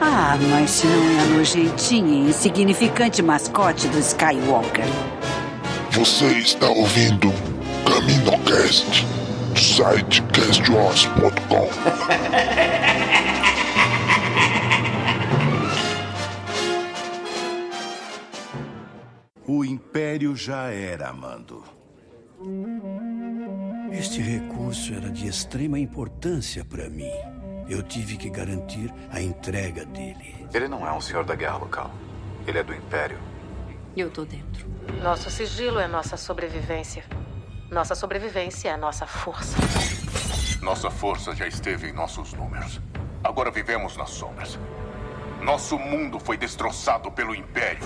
Ah, mas não é a nojentinha e insignificante mascote do Skywalker. Você está ouvindo CaminoCast do site castwars.com. O Império já era, Mando. Este recurso era de extrema importância para mim. Eu tive que garantir a entrega dele. Ele não é um senhor da guerra local. Ele é do Império. Eu tô dentro. Nosso sigilo é nossa sobrevivência. Nossa sobrevivência é nossa força. Nossa força já esteve em nossos números. Agora vivemos nas sombras. Nosso mundo foi destroçado pelo Império.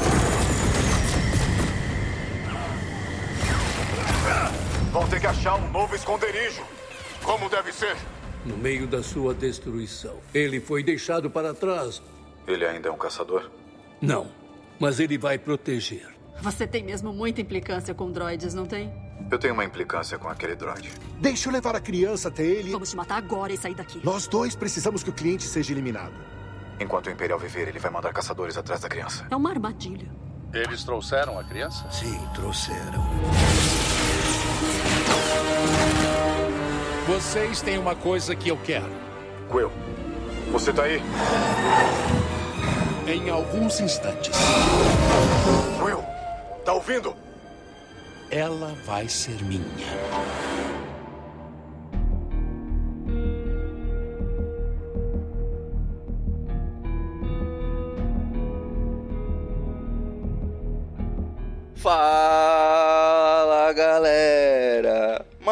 Vão ter que achar um novo esconderijo. Como deve ser? No meio da sua destruição, ele foi deixado para trás. Ele ainda é um caçador? Não, mas ele vai proteger. Você tem mesmo muita implicância com droids, não tem? Eu tenho uma implicância com aquele droid. Deixa eu levar a criança até ele. Vamos te matar agora e sair daqui. Nós dois precisamos que o cliente seja eliminado. Enquanto o Imperial viver, ele vai mandar caçadores atrás da criança. É uma armadilha. Eles trouxeram a criança? Sim, trouxeram. Vocês têm uma coisa que eu quero. Quill, você tá aí? Em alguns instantes. Quill, tá ouvindo? Ela vai ser minha. Fala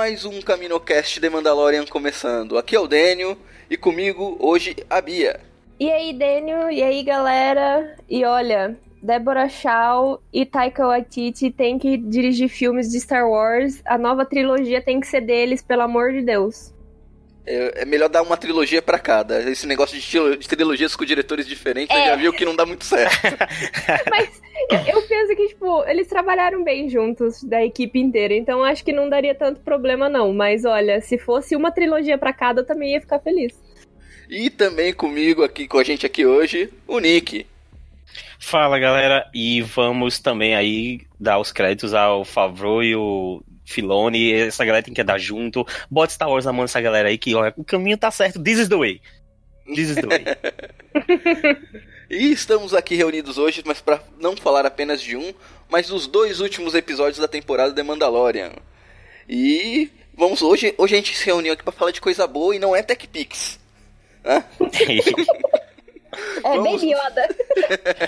Mais um CaminoCast de Mandalorian começando. Aqui é o Dênio e comigo hoje a Bia. E aí, Dênio? E aí, galera? E olha, Deborah Shaw e Taika Waititi têm que dirigir filmes de Star Wars. A nova trilogia tem que ser deles, pelo amor de Deus. É, é melhor dar uma trilogia para cada. Esse negócio de, estilo, de trilogias com diretores diferentes, É. já viu que não dá muito certo. Mas eu penso que, tipo, eles trabalharam bem juntos, da equipe inteira. Então acho que não daria tanto problema, não. Mas olha, se fosse uma trilogia para cada, eu também ia ficar feliz. e também comigo aqui, com a gente aqui hoje, o Nick. Fala galera, e vamos também aí dar os créditos ao Favreau e o Filoni, essa galera tem que andar junto. Bota Star Wars na mão dessa galera aí que, olha, o caminho tá certo. This is the way. This is the way. E estamos aqui reunidos hoje, mas para não falar apenas de um, mas dos dois últimos episódios da temporada de Mandalorian. E vamos hoje, hoje a gente se reuniu aqui para falar de coisa boa e não é TechPix. Hã? É Vamos- bem Yoda.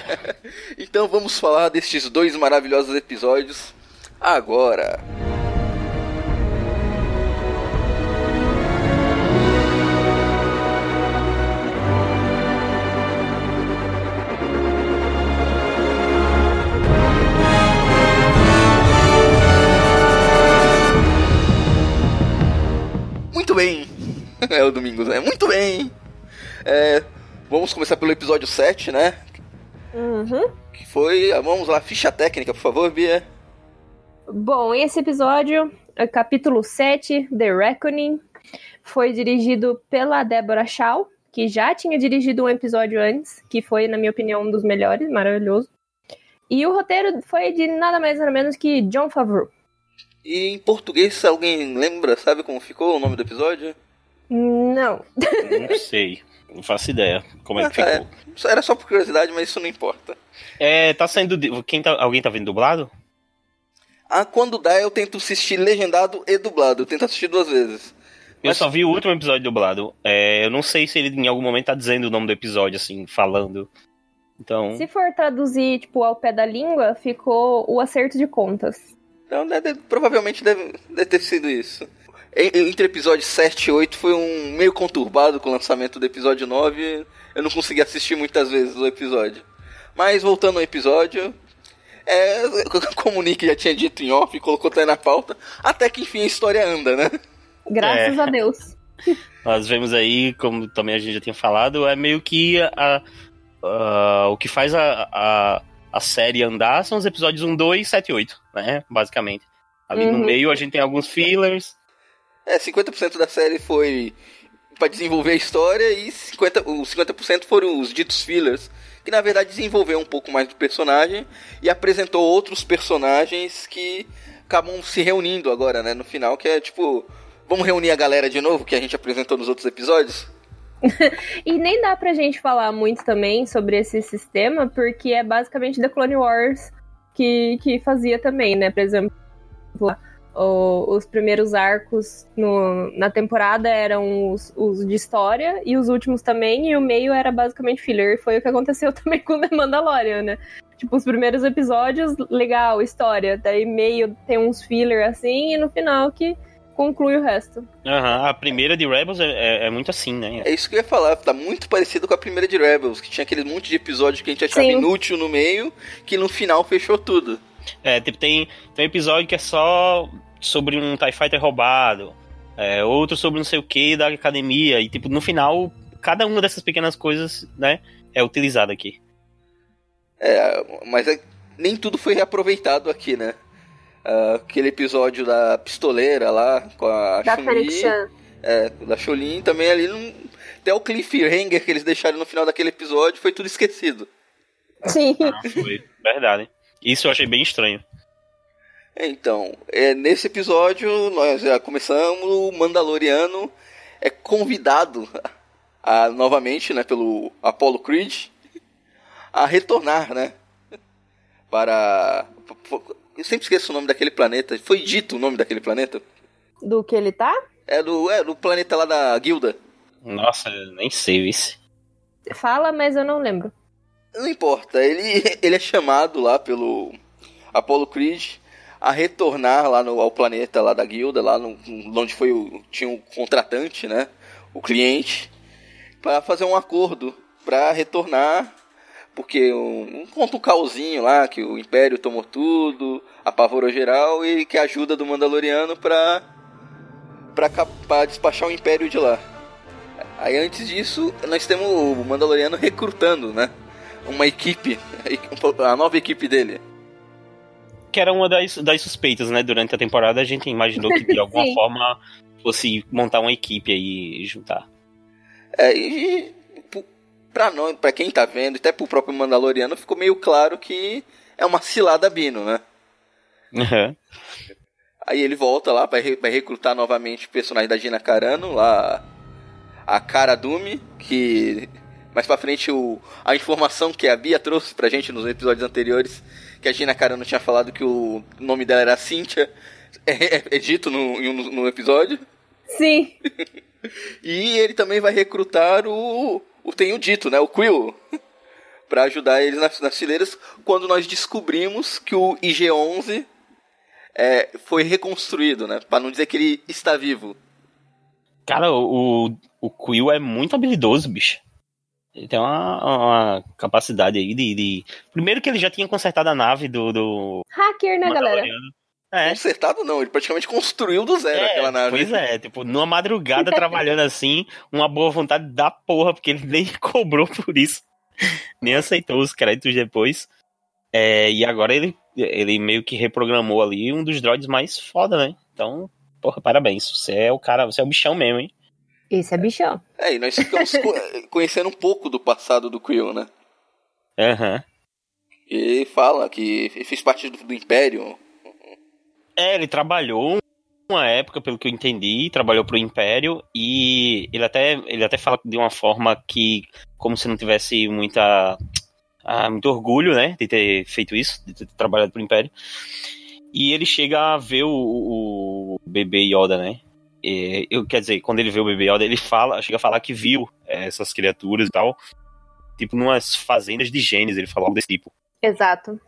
Então vamos falar destes dois maravilhosos episódios agora. Bem. É o domingo, né? Muito bem. É, vamos começar pelo episódio 7, né? Uhum. Que foi. Vamos lá, ficha técnica, por favor, Bia. Bom, esse episódio, é capítulo 7, The Reckoning, foi dirigido pela Deborah Shaw, que já tinha dirigido um episódio antes, que foi, na minha opinião, um dos melhores, maravilhoso. E o roteiro foi de nada mais nada menos que John Favreau. E em português, se alguém lembra, sabe como ficou o nome do episódio? Não. Não sei. Não faço ideia como é que ficou. É, era só por curiosidade, mas isso não importa. É, tá saindo. de- Quem tá... Alguém tá vendo dublado? Ah, quando dá, eu tento assistir legendado e dublado. Eu tento assistir duas vezes. Eu só vi o último episódio dublado. É, eu não sei se ele em algum momento tá dizendo o nome do episódio, assim, falando. Então. Se for traduzir, tipo, ao pé da língua, ficou o acerto de contas. Então, né, deve- provavelmente deve, deve ter sido isso. En- Entre episódio 7 e 8 foi um meio conturbado com o lançamento do episódio 9. Eu não consegui assistir muitas vezes o episódio. Mas voltando ao episódio. É, como o Nick já tinha dito em off, colocou até na pauta, até que enfim a história anda, né? Graças É. a Deus. Nós vemos aí, como também a gente já tinha falado, é meio que a, a- o que faz a, a, a série andar são os episódios 1, 2, 7 e 8, né? Basicamente. Ali no Uhum. meio a gente tem alguns fillers. É, 50% da série foi pra desenvolver a história e 50, os 50% foram os ditos fillers, que na verdade desenvolveu um pouco mais do personagem e apresentou outros personagens que acabam se reunindo agora, né, no final, que é tipo, vamos reunir a galera de novo que a gente apresentou nos outros episódios? E nem dá pra gente falar muito também sobre esse sistema, porque é basicamente The Clone Wars que, que fazia também, né? Por exemplo, o- os primeiros arcos no- na temporada eram os, os de história e os últimos também, e o meio era basicamente filler. Foi o que aconteceu também com The Mandalorian, né? Tipo, os primeiros episódios, legal, história. Daí meio tem uns filler assim, e no final que conclui o resto. Aham, A primeira de Rebels é, é- é muito assim, né? É isso que eu ia falar, tá muito parecido com a primeira de Rebels, que tinha aquele monte de episódios que a gente achava Sim. inútil no meio, que no final fechou tudo. É, tipo, tem, tem um episódio que é só sobre um TIE Fighter roubado, é, outro sobre não sei o que da academia, e tipo, no final, cada uma dessas pequenas coisas, né, é utilizada aqui. É, mas é- nem tudo foi reaproveitado aqui, né? Ah, aquele episódio da pistoleira lá com a Da Chun-Li, é, da Cholin também ali não... até o cliffhanger que eles deixaram no final daquele episódio foi tudo esquecido. Sim. Foi, verdade. Isso eu achei bem estranho. Então, é, nesse episódio nós já começamos, o Mandaloriano é convidado a, novamente, né, pelo Apollo Creed a retornar, né, para eu sempre esqueço o nome daquele planeta. Foi dito o nome daquele planeta? Do que ele tá? É do é do planeta lá da guilda. Nossa, eu nem sei isso. Fala, mas eu não lembro. Não importa, ele, ele é chamado lá pelo Apollo Creed a retornar lá no, ao planeta lá da guilda, lá no, onde foi o, tinha o contratante, né? O cliente, para fazer um acordo para retornar, porque um, conta um lá que o Império tomou tudo, apavorou geral e que ajuda do Mandaloriano para para despachar o Império de lá. Aí antes disso, nós temos o Mandaloriano recrutando, né? Uma equipe, a nova equipe dele. Que era uma das, das suspeitas, né? Durante a temporada a gente imaginou que de alguma forma fosse montar uma equipe aí e juntar. É, e pra, nós, pra quem tá vendo, até pro próprio Mandaloriano, ficou meio claro que é uma cilada Bino, né? Uhum. Aí ele volta lá, vai, vai recrutar novamente o personagem da Gina Carano, lá a Cara Dume, que mais pra frente o, a informação que a Bia trouxe pra gente nos episódios anteriores, que a Gina Carano tinha falado que o nome dela era Cynthia, é, é- é dito no, um- no episódio. Sim. E ele também vai recrutar o tenho dito, né, o Quill, pra ajudar eles nas, nas fileiras, quando nós descobrimos que o IG-11 é, foi reconstruído, né, pra não dizer que ele está vivo. Cara, o, o, o Quill é muito habilidoso, bicho. Ele tem uma, uma capacidade aí de, de- Primeiro que ele já tinha consertado a nave do. do... Hacker, né, galera? É. Consertado não, ele praticamente construiu do zero aquela nave. Pois é, tipo, numa madrugada trabalhando assim, uma boa vontade da porra, porque ele nem cobrou por isso. Nem aceitou os créditos depois. É, e agora ele, ele meio que reprogramou ali um dos droids mais foda, né? Então, porra, parabéns. Você é o cara, você é o bichão mesmo, hein? Esse é bichão. É, e nós ficamos co- conhecendo um pouco do passado do Quill, né? Aham. E fala que fez parte do, do Império. É, ele trabalhou uma época, pelo que eu entendi, trabalhou pro Império e ele até, ele até fala de uma forma que, como se não tivesse muita, ah, muito orgulho, né, de ter feito isso, de ter trabalhado pro Império. E ele chega a ver o, o bebê Yoda, né? E, eu, quer dizer, quando ele vê o bebê Yoda, ele fala, chega a falar que viu essas criaturas e tal, tipo, numas fazendas de genes, ele falou algo desse tipo. Exato.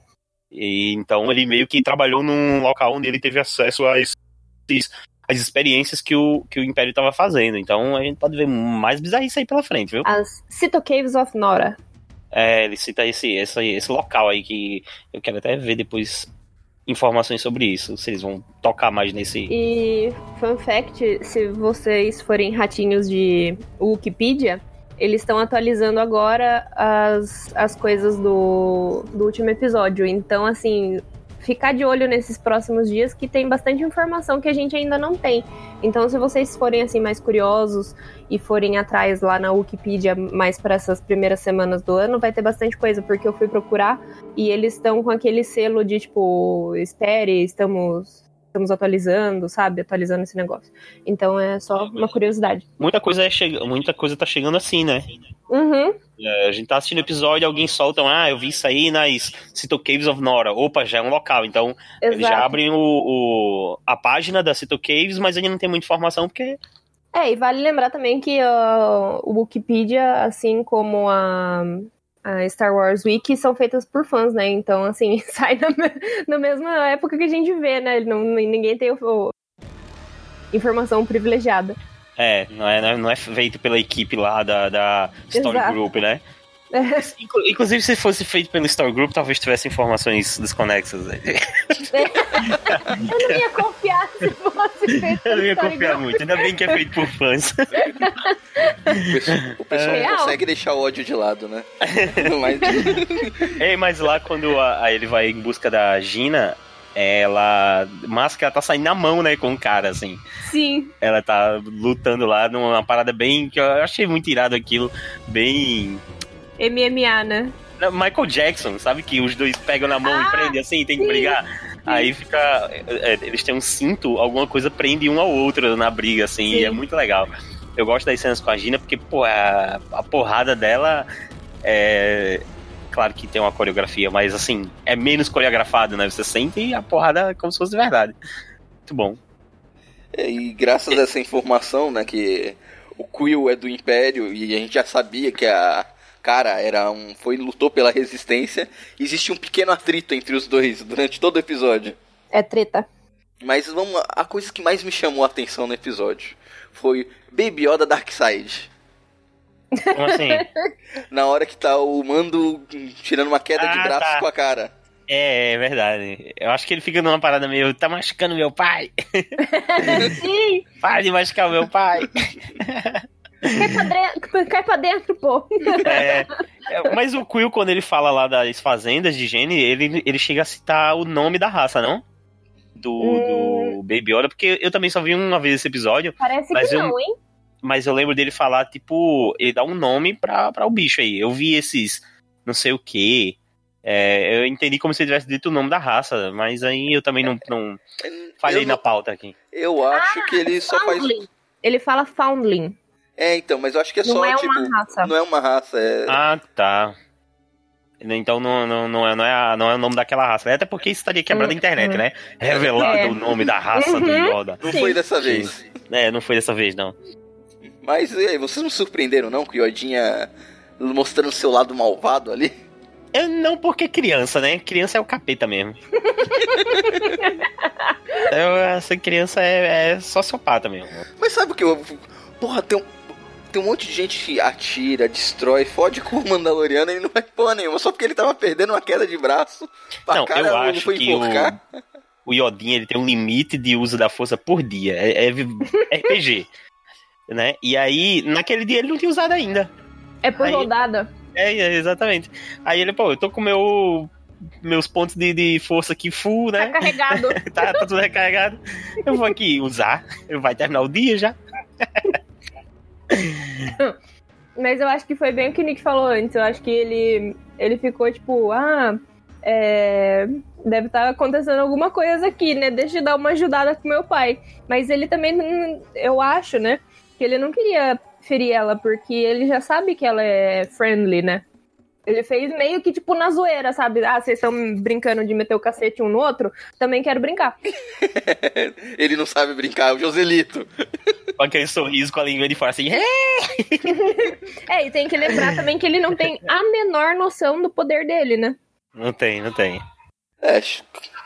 E, então ele meio que trabalhou num local onde ele teve acesso esses, as experiências que o, que o Império estava fazendo. Então a gente pode ver mais bizarrice aí pela frente, viu? As Cito Caves of Nora. É, ele cita esse, esse, esse local aí que eu quero até ver depois informações sobre isso, se eles vão tocar mais nesse. E, fun fact: se vocês forem ratinhos de Wikipedia, eles estão atualizando agora as, as coisas do, do último episódio. Então, assim, ficar de olho nesses próximos dias que tem bastante informação que a gente ainda não tem. Então, se vocês forem assim mais curiosos e forem atrás lá na Wikipedia mais para essas primeiras semanas do ano, vai ter bastante coisa porque eu fui procurar e eles estão com aquele selo de tipo, espere, estamos estamos atualizando, sabe? Atualizando esse negócio. Então é só uma curiosidade. Muita coisa é che... muita coisa tá chegando assim, né? Uhum. É, a gente tá assistindo episódio, alguém solta, ah, eu vi isso aí nas Cito Caves of Nora. Opa, já é um local. Então, Exato. eles já abrem o, o, a página da Cito Caves, mas ainda não tem muita informação, porque. É, e vale lembrar também que uh, o Wikipedia, assim como a, a Star Wars Wiki, são feitas por fãs, né? Então, assim, sai na, na mesma época que a gente vê, né? Não, ninguém tem o, o, informação privilegiada. É, não é, não é feito pela equipe lá da, da Story Exato. Group, né? Inclu- Inclusive, se fosse feito pelo Story Group, talvez tivesse informações desconexas. Eu não ia confiar se fosse feito Eu não ia confiar muito, ainda bem que é feito por fãs. O pessoal não consegue deixar o ódio de lado, né? Mas, Ei, mas lá quando a- a ele vai em busca da Gina, ela. Máscara tá saindo na mão, né, com o cara, assim. Sim. Ela tá lutando lá numa parada bem. que eu achei muito irado aquilo. Bem. MMA, né? Michael Jackson, sabe? Que os dois pegam na mão e prendem assim, tem que brigar. Aí fica. é, Eles têm um cinto, alguma coisa prende um ao outro na briga, assim, e é muito legal. Eu gosto das cenas com a Gina, porque, pô, a, a porrada dela é. Claro que tem uma coreografia, mas assim, é menos coreografado, né? Você sente a porrada como se fosse de verdade. Muito bom. e graças a essa informação, né, que o Quill é do Império e a gente já sabia que a cara era um foi lutou pela resistência, existe um pequeno atrito entre os dois durante todo o episódio. É treta. Mas vamos, lá, a coisa que mais me chamou a atenção no episódio foi Baby Yoda Darkseid. Como assim? Na hora que tá o Mando tirando uma queda de Ah, braços tá. com a cara. É, é verdade. Eu acho que ele fica numa parada meio. Tá machucando meu pai? Sim! Para de machucar meu pai! Cai pra, dentro, cai pra dentro, pô. É, é, mas o Quill, quando ele fala lá das fazendas de gene, ele, ele chega a citar o nome da raça, não? Do, do Baby Yoda, porque eu também só vi uma vez esse episódio. Parece mas que eu, não, hein? Mas eu lembro dele falar, tipo, ele dá um nome pra, pra o bicho aí. Eu vi esses não sei o que. eu entendi como se ele tivesse dito o nome da raça, mas aí eu também não, não falhei Eu na não- pauta aqui. Eu acho que ele só faz. Ele fala Foundling. É, então, mas eu acho que é Não só, é uma tipo. raça. Não é uma raça, é. Ah, tá. Então não, não, não, é, não, é a- não é o nome daquela raça. Até porque isso estaria quebrando a internet, né? Revelado É. o nome da raça do Uhum. Yoda. Não foi dessa vez. É, não foi dessa vez, não. Mas e aí, vocês não surpreenderam, não? Que o Yodinha mostrando seu lado malvado ali? Eu não porque criança, né? Criança é o capeta mesmo. Eu, essa criança é, é sociopata mesmo. Mas sabe o que eu. Porra, tem um. Tem um monte de gente que atira, destrói, fode com o Mandaloriano e ele não vai porra nenhuma, só porque ele tava perdendo uma queda de braço. Pra Não, cara, eu acho foi que o, enforcar. o Yodinha ele tem um limite de uso da força por dia. É, é RPG. né? E aí, naquele dia ele não tinha usado ainda. É por Aí- rodada. É, é, exatamente. Aí ele, pô, eu tô com meu, meus pontos de, de força aqui full, né? Tá carregado. tá, tá tudo recarregado. Eu vou aqui usar. Vai terminar o dia já. Mas eu acho que foi bem o que o Nick falou antes. Eu acho que ele, ele ficou tipo, ah, é, deve estar acontecendo alguma coisa aqui, né? Deixa eu dar uma ajudada com meu pai. Mas ele também, eu acho, né? Que ele não queria ferir ela, porque ele já sabe que ela é friendly, né? Ele fez meio que tipo na zoeira, sabe? Ah, vocês estão brincando de meter o cacete um no outro? Também quero brincar. Ele não sabe brincar, é o Joselito. Com aquele sorriso com a língua de fora assim. "É!" É, e tem que lembrar também que ele não tem a menor noção do poder dele, né? Não tem, não tem. É,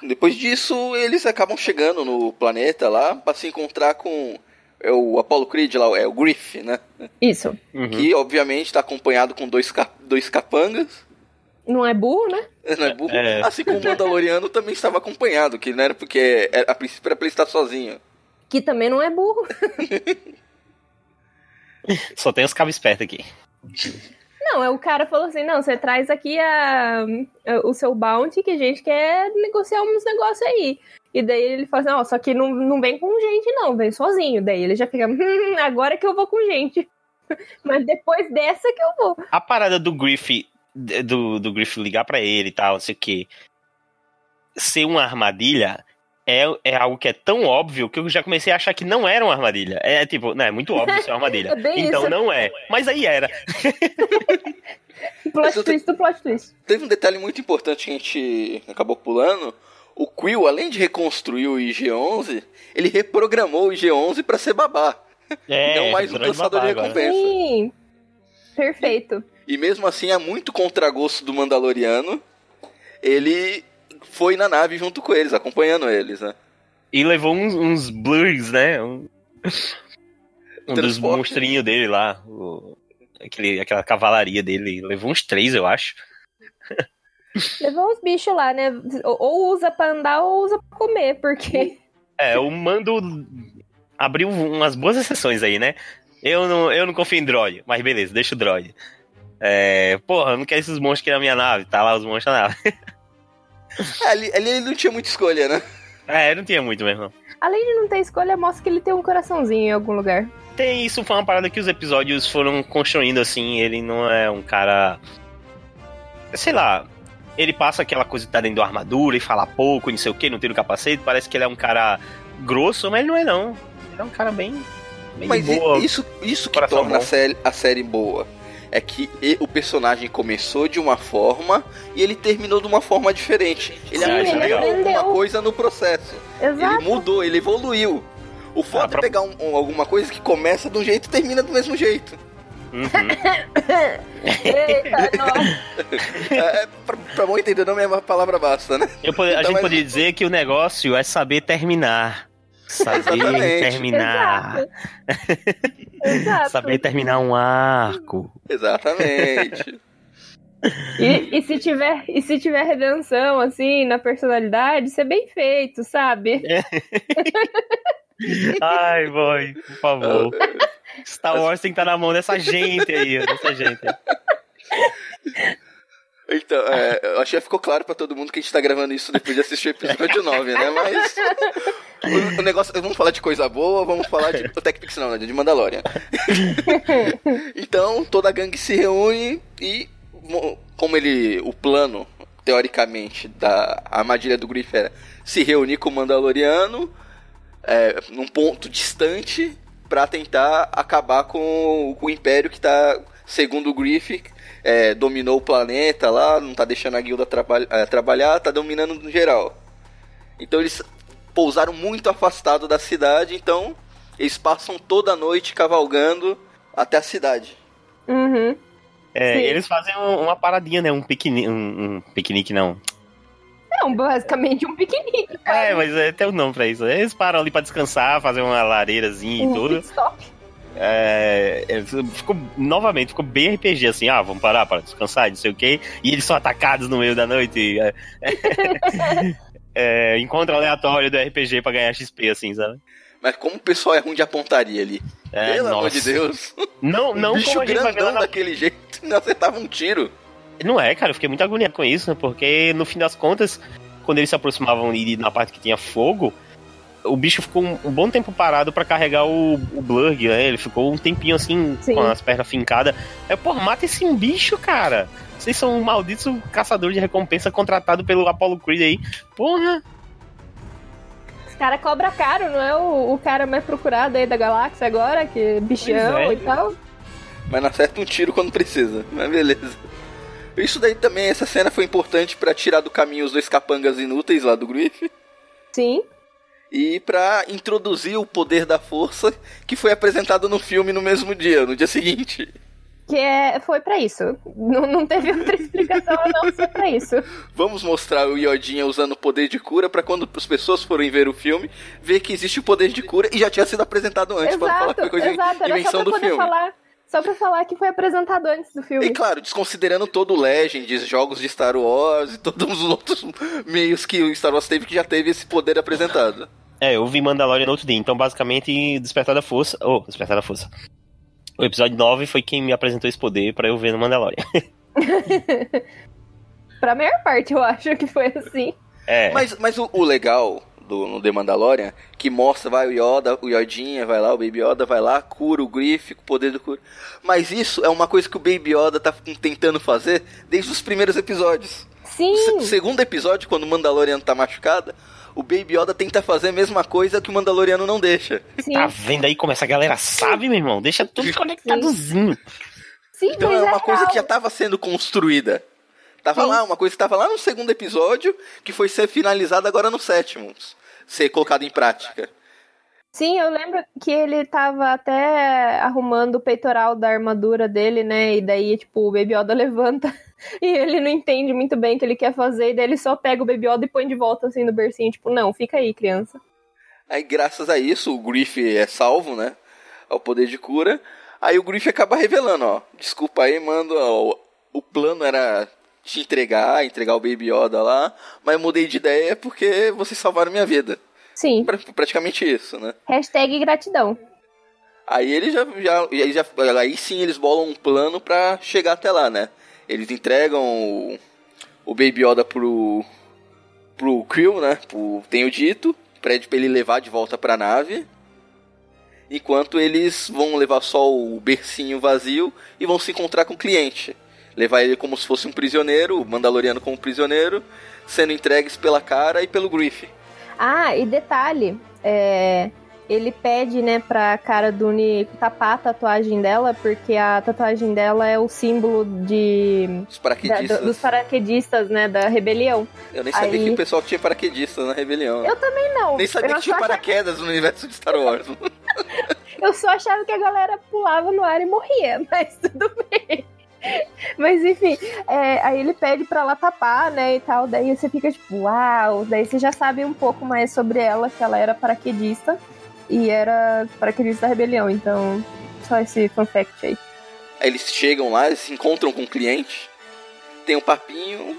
depois disso, eles acabam chegando no planeta lá pra se encontrar com é o Apollo Creed lá, é o Griff, né? Isso. Que obviamente tá acompanhado com dois, ca- dois capangas. Não é burro, né? Não é burro? É. Assim como o Mandaloriano também estava acompanhado, que não era porque era- a princípio era pra ele estar sozinho. Que também não é burro. Só tem os cabos espertos aqui. Não, é o cara falou assim: não, você traz aqui a, a- o seu bounty que a gente quer negociar uns negócios aí. E daí ele fala assim: não, só que não, não vem com gente, não, vem sozinho. Daí ele já fica, hum, agora que eu vou com gente. Mas depois dessa que eu vou. A parada do Griff, do, do Griff ligar pra ele e tal, não sei o que, ser uma armadilha é, é algo que é tão óbvio que eu já comecei a achar que não era uma armadilha. É tipo, não, é muito óbvio ser uma armadilha. É então isso. não é. Mas aí era. Plot twist do plot twist. Teve um detalhe muito importante que a gente acabou pulando. O Quill, além de reconstruir o IG-11, ele reprogramou o IG-11 pra ser babá. É, não mais um caçador de babá agora. recompensa. Sim. Perfeito. E mesmo assim, é muito contragosto do Mandaloriano. Ele foi na nave junto com eles, acompanhando eles, né? E levou uns, uns blurs, né? Um, um dos monstrinhos dele lá. o- aquele, aquela cavalaria dele. Levou uns três, eu acho. Levou os bichos lá, né? Ou- usa pra andar ou usa pra comer, porque. É, o Mando abriu umas boas exceções aí, né? Eu não, eu não confio em droid, mas beleza, deixa o droid. É, porra, eu não quero esses monstros aqui na minha nave, tá lá os monstros na nave. É, ali, ali ele não tinha muita escolha, né? É, não tinha muito mesmo. Além de não ter escolha, mostra que ele tem um coraçãozinho em algum lugar. Tem isso, foi uma parada que os episódios foram construindo assim, ele não é um cara. Sei lá. Ele passa aquela coisa de tá dentro da armadura e fala pouco, não sei o que, não tira o capacete, parece que ele é um cara grosso, mas ele não é não. Ele é um cara bem. bem Mas boa. isso, isso que torna a série, a série boa. É que o personagem começou de uma forma e ele terminou de uma forma diferente. Ele Sim, aprendeu ele alguma coisa no processo. Exato. Ele mudou, ele evoluiu. O foda Ah, pra- é pegar um- um- alguma coisa que começa de um jeito e termina do mesmo jeito. Uhum. Eita, nossa. É, pra, pra bom entender, não é uma palavra basta, né? Eu pode- a Então, gente mas- poderia dizer que o negócio é saber terminar. Saber Exatamente. terminar. Exato. Saber terminar um arco. Exatamente. E, e se tiver, e se tiver redenção, assim, na personalidade, isso é bem feito, sabe? Ai, boy, por favor. Star Wars tem que estar na mão dessa gente aí, dessa gente. Então, é, eu acho que já ficou claro pra todo mundo que a gente tá gravando isso depois de assistir o episódio 9, né? Mas. O, o negócio. Vamos falar de coisa boa, vamos falar de. O Tech Pix não, né? De Mandalorian. então, toda a gangue se reúne e. mo- Como ele. O plano, teoricamente, da armadilha do Griff era se reunir com o Mandaloriano é, num ponto distante pra tentar acabar com, o- Império que tá, segundo o Griff, é, dominou o planeta lá, não tá deixando a guilda traba- é, trabalhar, tá dominando no geral. Então eles pousaram muito afastado da cidade, então eles passam toda a noite cavalgando até a cidade. Uhum. É, eles fazem um- uma paradinha, né? Um piquenique. Um, um piquenique, não. É um, basicamente um piquenique. É, mas é, tem um nome pra isso. Eles param ali pra descansar, fazer uma lareirazinha e Um tudo. stop. É, é, ficou novamente, ficou bem RPG assim, ah, vamos parar para descansar, não sei o que, e eles são atacados no meio da noite. É, é, encontro aleatório do RPG pra ganhar XP, assim, sabe? Mas como o pessoal é ruim de apontaria ali. É, Pelo amor nossa. de Deus. Não, não Bicho como grandão na... daquele jeito, não acertava um tiro. Não é, cara, eu fiquei muito agoniado com isso, né? Porque no fim das contas, quando eles se aproximavam ali na parte que tinha fogo, o bicho ficou um, um bom tempo parado pra carregar o, o Blurg, né? Ele ficou um tempinho assim, Sim. com as pernas fincadas. É, pô, mata esse um bicho, cara. Vocês são um maldito caçador de recompensa contratado pelo Apollo Creed aí. Porra! Esse cara cobra caro, não é o, o cara mais procurado aí da galáxia agora, que é bichão é. e tal. Mas não acerta um tiro quando precisa. Mas beleza. Isso daí também, essa cena foi importante pra tirar do caminho os dois capangas inúteis lá do Griff. Sim. E pra introduzir o poder da força que foi apresentado no filme no mesmo dia, no dia seguinte. Que é, foi pra isso. Não, não teve outra explicação não ser pra isso. Vamos mostrar o Yodinha usando o poder de cura pra quando as pessoas forem ver o filme, ver que existe o poder de cura e já tinha sido apresentado antes, não falar que foi coisa exato, era invenção só pra do poder filme. falar. Só pra falar que foi apresentado antes do filme. E claro, desconsiderando todo o Legends, jogos de Star Wars e todos os outros meios que o Star Wars teve que já teve esse poder apresentado. É, eu vi Mandalorian no outro dia, então basicamente Despertar da Força. Oh, Despertar da Força. O episódio 9 foi quem me apresentou esse poder pra eu ver no Mandalorian. pra maior parte, eu acho que foi assim. É. Mas, mas o, o legal do no The Mandalorian, que mostra, vai o Yoda, o Yodinha, vai lá, o Baby Yoda vai lá, cura o Griff, o poder do cura. Mas isso é uma coisa que o Baby Yoda tá tentando fazer desde os primeiros episódios. Sim. O se- segundo episódio, quando o Mandaloriano tá machucado, o Baby Yoda tenta fazer a mesma coisa que o Mandaloriano não deixa. Sim. Tá vendo aí como essa galera sabe, meu irmão? Deixa tudo conectadozinho. Sim, Então mas é uma real. coisa que já tava sendo construída. Tava Sim. lá, uma coisa que tava lá no segundo episódio, que foi ser finalizada agora no sétimo. Ser colocado em prática. Sim, eu lembro que ele tava até arrumando o peitoral da armadura dele, né? E daí, tipo, o Baby Yoda levanta e ele não entende muito bem o que ele quer fazer, e daí ele só pega o Baby Yoda e põe de volta assim no bercinho, tipo, não, fica aí, criança. Aí, graças a isso, o Griff é salvo, né? Ao poder de cura. Aí o Griff acaba revelando, ó. Desculpa aí, mando. ó, o plano era te entregar, entregar o Baby Yoda lá, mas eu mudei de ideia porque vocês salvaram minha vida. Sim. Pra- praticamente isso, né? Hashtag gratidão. Aí ele já, já, aí já. Aí sim eles bolam um plano pra chegar até lá, né? Eles entregam o, o Baby Yoda pro. pro Krill, né? Pro Tenho Dito. Pede pra ele levar de volta pra nave. Enquanto eles vão levar só o bercinho vazio e vão se encontrar com o cliente. Levar ele como se fosse um prisioneiro, o Mandaloriano como prisioneiro, sendo entregues pela cara e pelo Griff. Ah, e detalhe, é, ele pede, né, pra cara do Uni tapar a tatuagem dela, porque a tatuagem dela é o símbolo de Os da- paraquedistas. do- dos paraquedistas, né, da rebelião. Eu nem sabia Aí- que o pessoal tinha paraquedistas na rebelião. Eu também não. Nem sabia eu que tinha achava- paraquedas no universo de Star Wars. Eu só achava que a galera pulava no ar e morria, mas tudo bem. Mas enfim, é, aí ele pede pra ela tapar, né, e tal. Daí você fica tipo, uau. Daí você já sabe um pouco mais sobre ela, que ela era paraquedista e era paraquedista da rebelião. Então, só esse fun fact aí. Aí eles chegam lá, eles se encontram com o cliente, tem um papinho.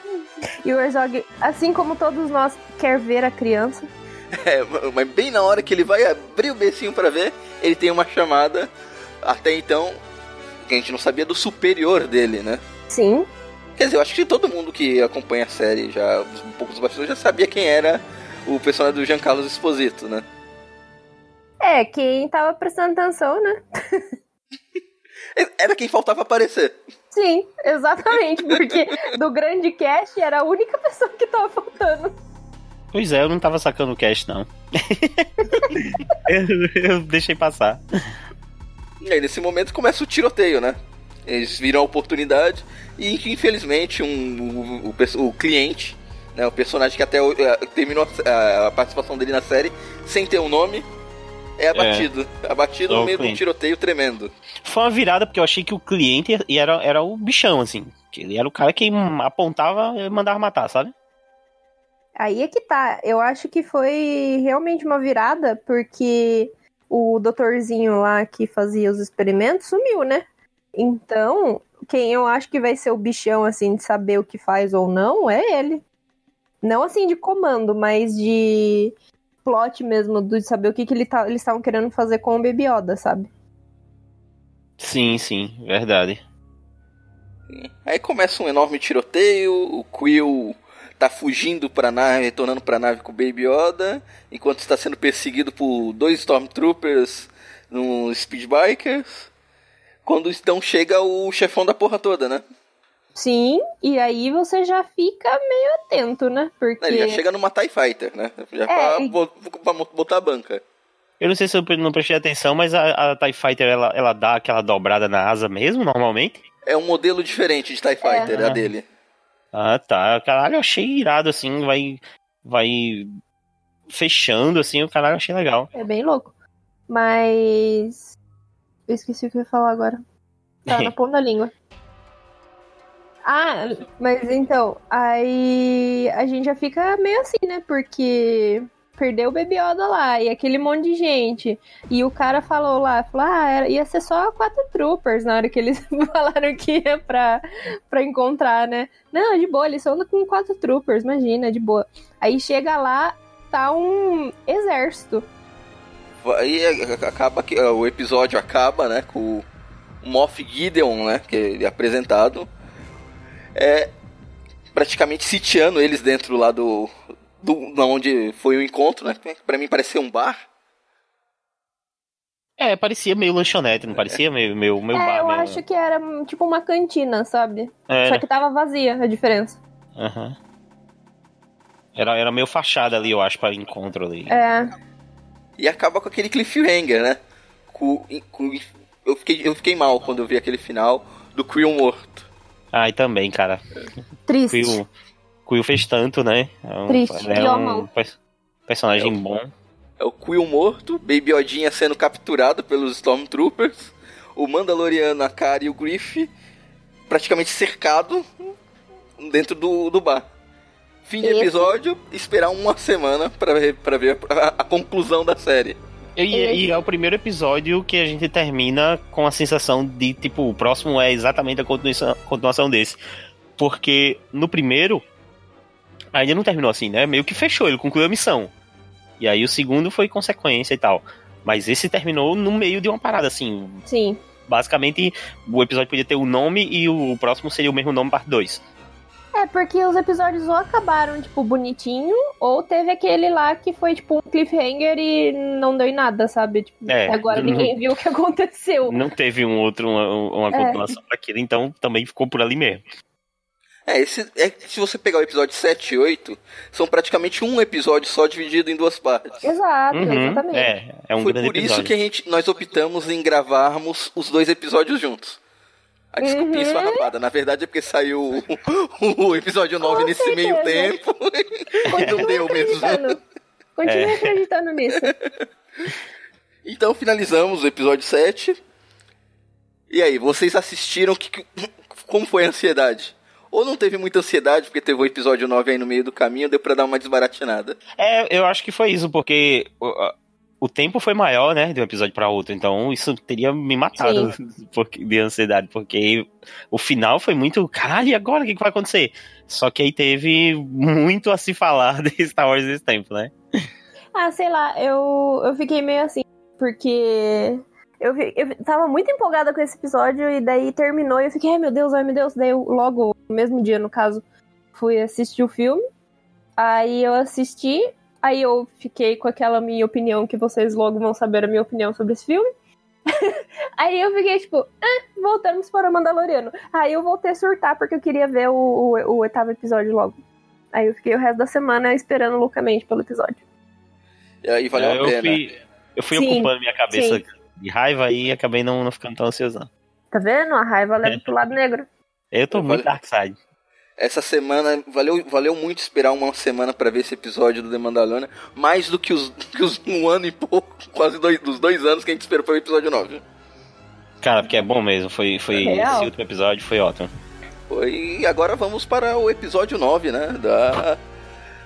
E o Herzog, assim como todos nós, quer ver a criança. É, mas bem na hora que ele vai abrir o becinho pra ver, ele tem uma chamada. Até então, que a gente não sabia do superior dele, né? Sim. Quer dizer, eu acho que todo mundo que acompanha a série, já um pouco dos bastidores, já sabia quem era o personagem do Giancarlo Esposito, né? É, quem tava prestando atenção, né? Era quem faltava aparecer. Sim, exatamente, porque do grande cast era a única pessoa que tava faltando. Pois é, eu não tava sacando o cast, não. eu, eu deixei passar. E aí, nesse momento, começa o tiroteio, né? Eles viram a oportunidade e, infelizmente, um, o, o o cliente, né, o personagem que até o- eh, terminou a, a participação dele na série sem ter um nome, é abatido. Abatido É o no meio de um tiroteio tremendo. Foi uma virada porque eu achei que o cliente era, era o bichão, assim. Que ele era o cara que apontava e mandava matar, sabe? Aí é que tá. Eu acho que foi realmente uma virada, porque o doutorzinho lá que fazia os experimentos sumiu, né? Então, quem eu acho que vai ser o bichão, assim, de saber o que faz ou não, é ele. Não assim de comando, mas de plot mesmo, de saber o que, que ele tá, eles estavam querendo fazer com o Baby Yoda, sabe? Sim, sim, verdade. Aí começa um enorme tiroteio, o Quill tá fugindo pra nave, retornando pra nave com o Baby Yoda, enquanto está sendo perseguido por dois Stormtroopers num Speedbikers. Quando então chega o chefão da porra toda, né? Sim, e aí você já fica meio atento, né? Porque. Ele já chega numa TIE Fighter, né? Já É, pra, e- pra botar a banca. Eu não sei se eu não prestei atenção, mas a, a TIE Fighter ela, ela dá aquela dobrada na asa mesmo, normalmente? É um modelo diferente de TIE Fighter, É. a dele. Ah, tá. Caralho, eu achei irado, assim, vai. Vai. Fechando, assim, o caralho, eu achei legal. É bem louco. Mas. Eu esqueci o que eu ia falar agora. Tá na ponta da língua. Ah, mas então, aí a gente já fica meio assim, né? Porque perdeu o Baby Yoda lá e aquele monte de gente. E o cara falou lá, falou, ah, era- ia ser só quatro troopers na hora que eles falaram que ia pra, pra encontrar, né? Não, de boa, eles andam com quatro troopers, imagina, de boa. Aí chega lá, tá um exército. Aí é, acaba que ó, o episódio acaba, né, com o Moff Gideon, né, que ele é apresentado, é praticamente sitiando eles dentro lá do do da onde foi o encontro, né? Pra mim parecia um bar. É, parecia meio lanchonete, não parecia meio, meio, meio é, bar eu mesmo. acho que era tipo uma cantina, sabe? É. Só que tava vazia a diferença. Aham. Era, era meio fachada ali, eu acho, para encontro ali. É. E acaba com aquele cliffhanger, né? Com, com- eu, fiquei, eu fiquei mal quando eu vi aquele final do Creel morto. Ah, e também, cara. Triste. Quill, Quill fez tanto, né? É um- Triste. É um homão. pers- personagem bom. É o Quill morto, Baby Odinha sendo capturado pelos Stormtroopers, o Mandaloriano, a Cara e o Griff praticamente cercado dentro do, do bar. Fim de episódio, esperar uma semana pra ver, pra ver a, a conclusão da série. E, e é o primeiro episódio que a gente termina com a sensação de, tipo, o próximo é exatamente a continuação, continuação desse. Porque no primeiro, ainda não terminou assim, né? Meio que fechou, ele concluiu a missão. E aí o segundo foi consequência e tal. Mas esse terminou no meio de uma parada, assim. Sim. Basicamente, o episódio podia ter o nome e o próximo seria o mesmo nome, parte 2. É, porque os episódios ou acabaram, tipo, bonitinho, ou teve aquele lá que foi, tipo, um cliffhanger e não deu em nada, sabe? Tipo, É, agora não- ninguém viu o que aconteceu. Não teve um outro, uma, uma É. continuação daquilo, então também ficou por ali mesmo. É, esse, é, se você pegar o episódio 7 e 8, são praticamente um episódio só dividido em duas partes. Exato, Uhum, exatamente. É, é um Foi grande por episódio. isso que a gente, nós optamos em gravarmos os dois episódios juntos. A desculpinha Uhum. esfarrapada. Na verdade é porque saiu o, o episódio 9 nesse certeza. meio tempo. e não deu mesmo. Acreditando. Continue É. acreditando nisso. Então finalizamos o episódio 7. E aí, vocês assistiram? Que, que- como foi a ansiedade? Ou não teve muita ansiedade, porque teve o episódio 9 aí no meio do caminho, deu pra dar uma desbaratinada. É, eu acho que foi isso, porque o, a- o tempo foi maior, né, de um episódio pra outro, então isso teria me matado porque, de ansiedade, porque o final foi muito, caralho, e agora o que, que vai acontecer? Só que aí teve muito a se falar de Star Wars nesse tempo, né? Ah, sei lá, eu, eu fiquei meio assim, porque eu, eu tava muito empolgada com esse episódio e daí terminou e eu fiquei, ai meu Deus, ai meu Deus. Daí eu, logo, no mesmo dia, no caso, fui assistir o filme. Aí eu assisti, aí eu fiquei com aquela minha opinião que vocês logo vão saber a minha opinião sobre esse filme. aí eu fiquei tipo, ah, voltamos para o Mandaloriano. Aí eu voltei a surtar porque eu queria ver o, o, o oitavo episódio logo. Aí eu fiquei o resto da semana esperando loucamente pelo episódio. E aí valeu eu a pena. fui, eu fui Sim, ocupando minha cabeça sim. De raiva e acabei não, não ficando tão ansioso. não. Tá vendo? A raiva É. leva pro lado negro. Eu tô muito Dark Side. Essa semana valeu, valeu muito esperar uma semana pra ver esse episódio do The Mandalorian, mais do que os, que os um ano e pouco, quase dois, dos dois anos que a gente esperou para o episódio 9. Cara, porque é bom mesmo, foi, foi Real. esse último episódio foi ótimo. E agora vamos para o episódio 9, né? Da...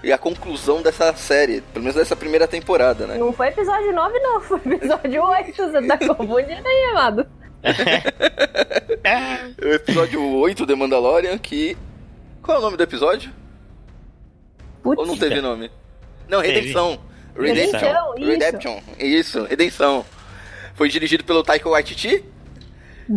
E a conclusão dessa série, pelo menos dessa primeira temporada, né? Não foi episódio 9, não. Foi episódio 8. Você tá confundindo aí, amado. O episódio 8 The Mandalorian, que. Qual é o nome do episódio? Ou não teve nome? Não. Redenção. Redenção, Redemption. isso. Redemption. Isso, Redenção. Foi dirigido pelo Taika Waititi.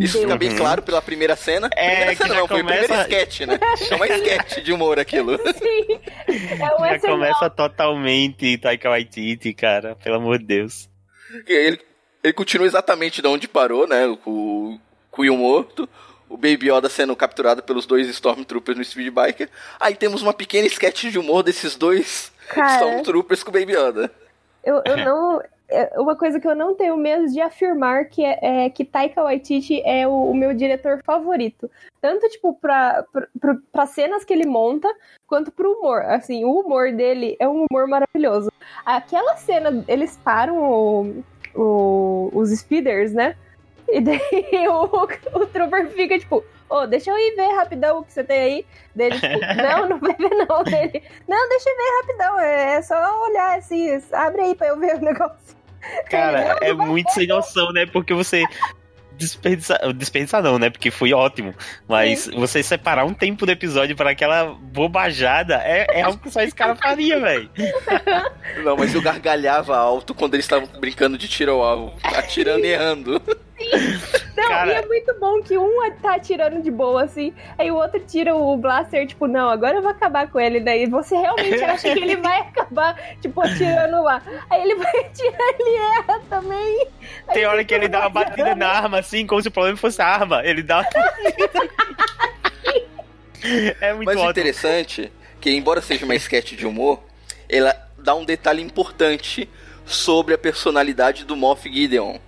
Isso fica bem Uhum. claro pela primeira cena. É, primeira que cena não, foi o primeiro sketch, né? É uma sketch de humor aquilo. Sim. É um Já SNL. começa totalmente Taika Waititi, cara, pelo amor de Deus. Ele, ele continua exatamente de onde parou, né? Com o Quill morto. o Baby Yoda sendo capturado pelos dois Stormtroopers no Speed Biker. Aí temos uma pequena sketch de humor desses dois Cara. Stormtroopers com o Baby Yoda. Eu, eu não. É Uma coisa que eu não tenho medo de afirmar que é, é que Taika Waititi é o, o meu diretor favorito. Tanto, tipo, pra, pra, pra- pra cenas que ele monta, quanto pro humor. Assim, o humor dele é um humor maravilhoso. Aquela cena, eles param o, o- os speeders, né? E daí o, o Trooper fica, tipo, ô, deixa eu ir ver rapidão o que você tem aí. Dele, tipo, não, não vai ver não. Dele, não, deixa eu ver rapidão, é só olhar assim, abre aí pra eu ver o negócio. Cara, é muito sem noção, né? Porque você. Desperdiçar, desperdiçar não, né? Porque foi ótimo. Mas você separar um tempo do episódio para aquela bobajada é, é algo que só esse cara faria, velho. Não, mas eu gargalhava alto quando eles estavam brincando de tiro ao alvo, atirando e errando. Não, Cara- e é muito bom que um tá atirando de boa, assim, aí o outro tira o blaster, tipo, não, agora eu vou acabar com ele. Daí você realmente acha que ele vai acabar, tipo, atirando lá. Aí ele vai atirar, ele erra também. Aí Tem hora que ele dá uma batida na arma, assim, como se o problema fosse a arma. Ele dá uma. é muito Mas ótimo. interessante que, embora seja uma sketch de humor, ela dá um detalhe importante sobre a personalidade do Moff Gideon.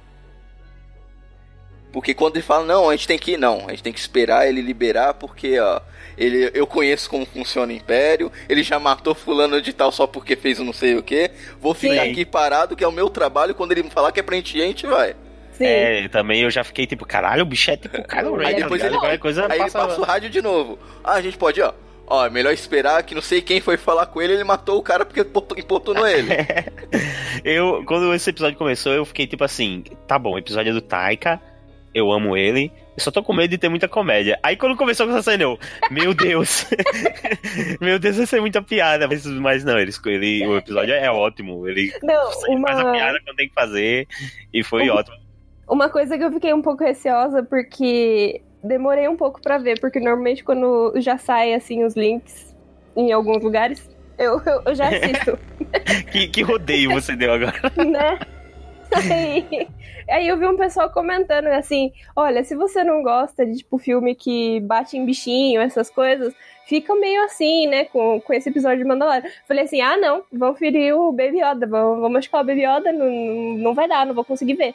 Porque quando ele fala, não, a gente tem que ir, não, a gente tem que esperar ele liberar, porque, ó, ele, eu conheço como funciona o Império, ele já matou fulano de tal só porque fez não sei o que, vou ficar Sim. aqui parado, que é o meu trabalho, quando ele me falar que é pra gente ir, a gente vai. É, também eu já fiquei tipo, caralho, o bicho é tipo Kylo Ren, Aí tá depois ele, Qualquer coisa aí ele passa... passa o rádio de novo. Ah, a gente pode, ó. Ó, é melhor esperar que não sei quem foi falar com ele, ele matou o cara porque importu- importunou ele. Eu, quando esse episódio começou, eu fiquei tipo assim, tá bom, episódio do Taika, eu amo ele, eu só tô com medo de ter muita comédia. Aí quando começou com essa cena, eu, meu Deus, meu Deus, vai ser muita piada, mas, mas não, ele, ele, o episódio é ótimo, ele Não, faz a uma, piada quando tem que fazer, e foi ótimo. uma coisa que eu fiquei um pouco receosa, porque demorei um pouco pra ver, porque normalmente quando já sai, assim, os links em alguns lugares, eu, eu, eu já assisto. Que, que rodeio você deu agora. né? Aí, aí eu vi um pessoal comentando assim: olha, se você não gosta de tipo filme que bate em bichinho, essas coisas, fica meio assim, né, com, com esse episódio de Mandalorian. Falei assim: ah, não, vão ferir o Baby Yoda, vão, vão machucar o Baby Yoda, não, não vai dar, não vou conseguir ver.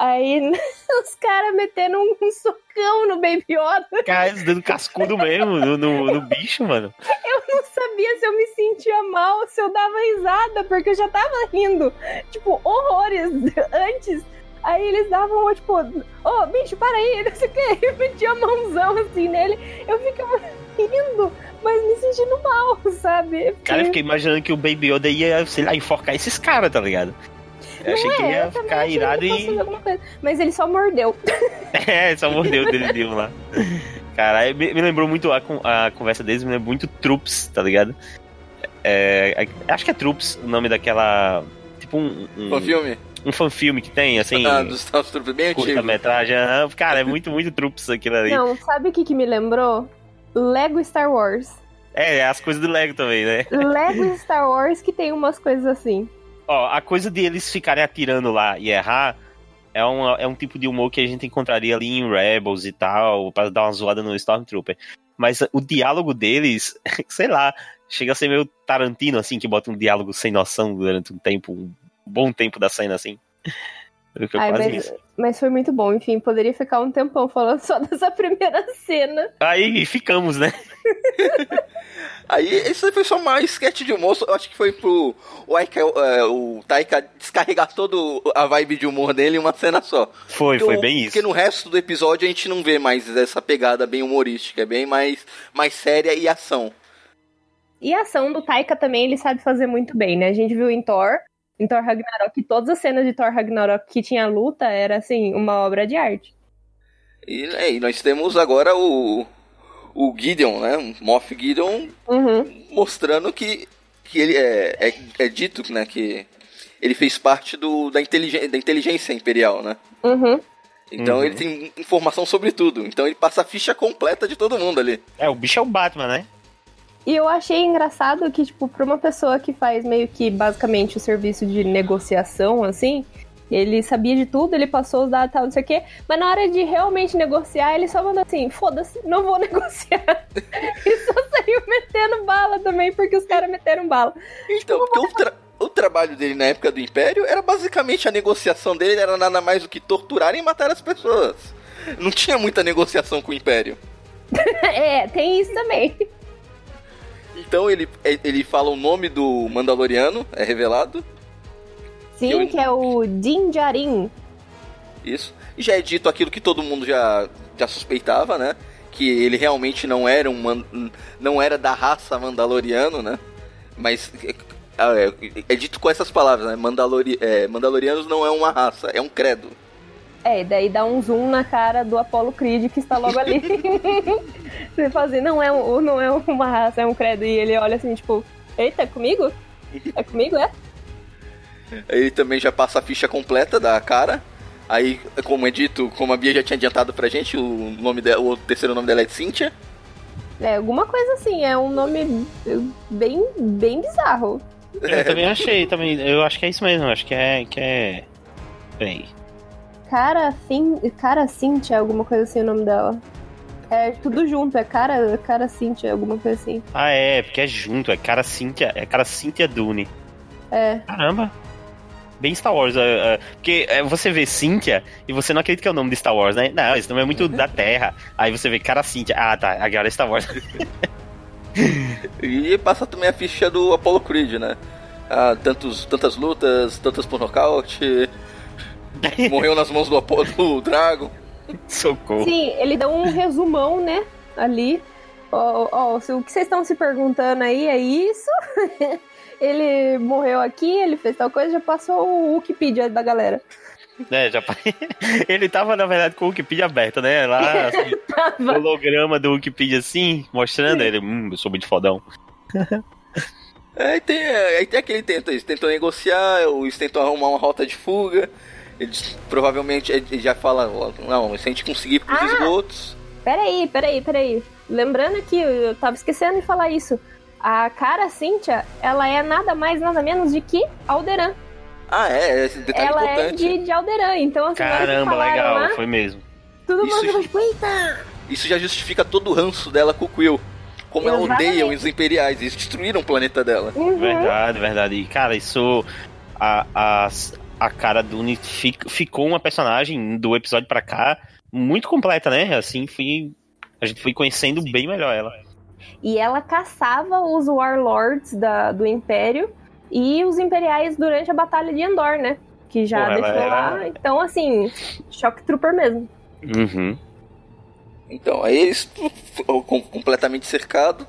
Aí os caras metendo um, um socão no Baby Yoda. Cara, dando cascudo mesmo no, no, no bicho, mano. Eu não sabia se eu me sentia mal, se eu dava risada, porque eu já tava rindo, tipo, horrores antes. Aí eles davam, tipo, ô, bicho, para aí, não sei o que. Eu metia a mãozão assim nele. Eu ficava rindo, mas me sentindo mal, sabe? Cara, eu fiquei imaginando que o Baby Yoda ia, sei lá, enforcar esses caras, tá ligado? Eu achei que é, ia ficar irado e. Mas ele só mordeu. É, só mordeu o dedinho lá. Cara, me, me lembrou muito a, a conversa deles, me lembrou muito Troops, tá ligado? É, é- acho que é Troops o nome daquela. Tipo um. um Fanfilme? Um fanfilme que tem, assim. Ah, dos Stormtroopers bem antigo. Curta-metragem. ah, Cara, é muito, muito Troops aquilo ali. Não, sabe o que, que me lembrou? Lego Star Wars. É, é as coisas do Lego também, né? Lego Star Wars que tem umas coisas assim. Ó, a coisa de eles ficarem atirando lá e errar é um, é um tipo de humor que a gente encontraria ali em Rebels e tal, pra dar uma zoada no Stormtrooper. Mas o diálogo deles, sei lá, chega a ser meio Tarantino, assim, que bota um diálogo sem noção durante um tempo, um bom tempo da cena, assim. Ai, quase mas, mas foi muito bom. Enfim, poderia ficar um tempão falando só dessa primeira cena. Aí ficamos, né? Aí, isso foi só uma sketch de humor. Eu acho que foi pro o, Aika, é, o Taika descarregar toda a vibe de humor dele em uma cena só. Foi, Porque foi bem isso. Porque no resto do episódio a gente não vê mais essa pegada bem humorística. É bem mais, mais séria e ação. E a ação do Taika também ele sabe fazer muito bem, né? A gente viu em Thor, em Thor Ragnarok, que todas as cenas de Thor Ragnarok que tinha luta era assim, uma obra de arte. E, e nós temos agora o, o Gideon, né? O Moff Gideon Uhum. mostrando que, que ele é, é, é dito né, que ele fez parte do, da, inteligência, da inteligência imperial, né? Uhum. Então Uhum. ele tem informação sobre tudo. Então ele passa a ficha completa de todo mundo ali. É, o bicho é o Batman, né? E eu achei engraçado que, tipo, pra uma pessoa que faz meio que basicamente o serviço de negociação, assim, Ele sabia de tudo, ele passou os dados e tal, não sei o quê. Mas na hora de realmente negociar, ele só mandou assim: foda-se, não vou negociar. e só saiu metendo bala também, porque os caras meteram bala. Então, porque o, tra- o trabalho dele na época do Império era basicamente a negociação dele era nada mais do que torturar e matar as pessoas. Não tinha muita negociação com o Império. é, tem isso também. Então ele, ele fala o nome do Mandaloriano, é revelado. Sim, Eu- que é o Din Djarin. Isso. E já é dito aquilo que todo mundo já, já suspeitava, né? Que ele realmente não era um não era da raça Mandaloriano, né? Mas é, é- é dito com essas palavras, né? Mandalori, é, Mandalorianos não é uma raça, é um credo. É, e daí dá um zoom na cara do Apollo Creed que está logo ali. Você fala assim, não é, um, não é uma raça, é um credo. E ele olha assim, tipo, eita, é comigo? É comigo, é? Ele também já passa a ficha completa da cara. Aí, como é dito, como a Bia já tinha adiantado pra gente, o nome dela, o terceiro nome dela é Cynthia. É, alguma coisa assim, é um nome bem, bem bizarro. Eu também achei, também. Eu acho que é isso mesmo, acho que é. Que é... Peraí. Cara, Cin... cara Cynthia, alguma coisa assim o nome dela. É tudo junto, é cara, cara Cynthia, alguma coisa assim. Ah, é, porque é junto, é cara Cynthia, é cara Cynthia Dune. É. Caramba. Bem Star Wars. é, é, porque é, você vê Cynthia e você não acredita que é o nome de Star Wars, né? Não, esse nome é muito da Terra. Aí você vê cara Cynthia. Ah, tá, agora é Star Wars. E passa também a ficha do Apollo Creed, né? Ah, tantos, tantas lutas, tantas por nocaute. Morreu nas mãos do do Dragon. Socorro. Sim, ele dá um resumão, né? Ali. Ó, ó, se o que vocês estão se perguntando aí é isso. ele morreu aqui, ele fez tal coisa, já passou o Wikipedia da galera. É, já... Ele tava, na verdade, com o Wikipedia aberto, né? Lá, assim, holograma do Wikipedia assim, mostrando ele. Hum, eu sou muito fodão. É, Aí tem, aí tem aquele tenta, eles tentam negociar, eles tentam arrumar uma rota de fuga. Eles provavelmente ele já fala, ó, não, se a gente conseguir ir pros Ah! esgotos. Peraí, peraí, peraí. Lembrando que eu tava esquecendo de falar isso. A cara Cynthia, ela é nada mais, nada menos de que Alderan. Ah, é, esse detalhe ela é importante. de, de Alderan, então assim, Caramba, legal, lá, foi mesmo. todo Isso mundo tipo, eita! Isso já justifica todo o ranço dela com o Quill. Como ela odeia os imperiais, eles destruíram o planeta dela. Uhum. Verdade, verdade. E, cara, isso. A, a, a cara Dune fic- ficou uma personagem do episódio pra cá muito completa, né? Assim, fui, a gente foi conhecendo bem melhor ela. E ela caçava os Warlords da, do Império e os Imperiais durante a Batalha de Endor, né? Que já ela deixou era- lá. Então, assim, Shock Trooper mesmo. Uhum. Então, aí eles completamente cercado.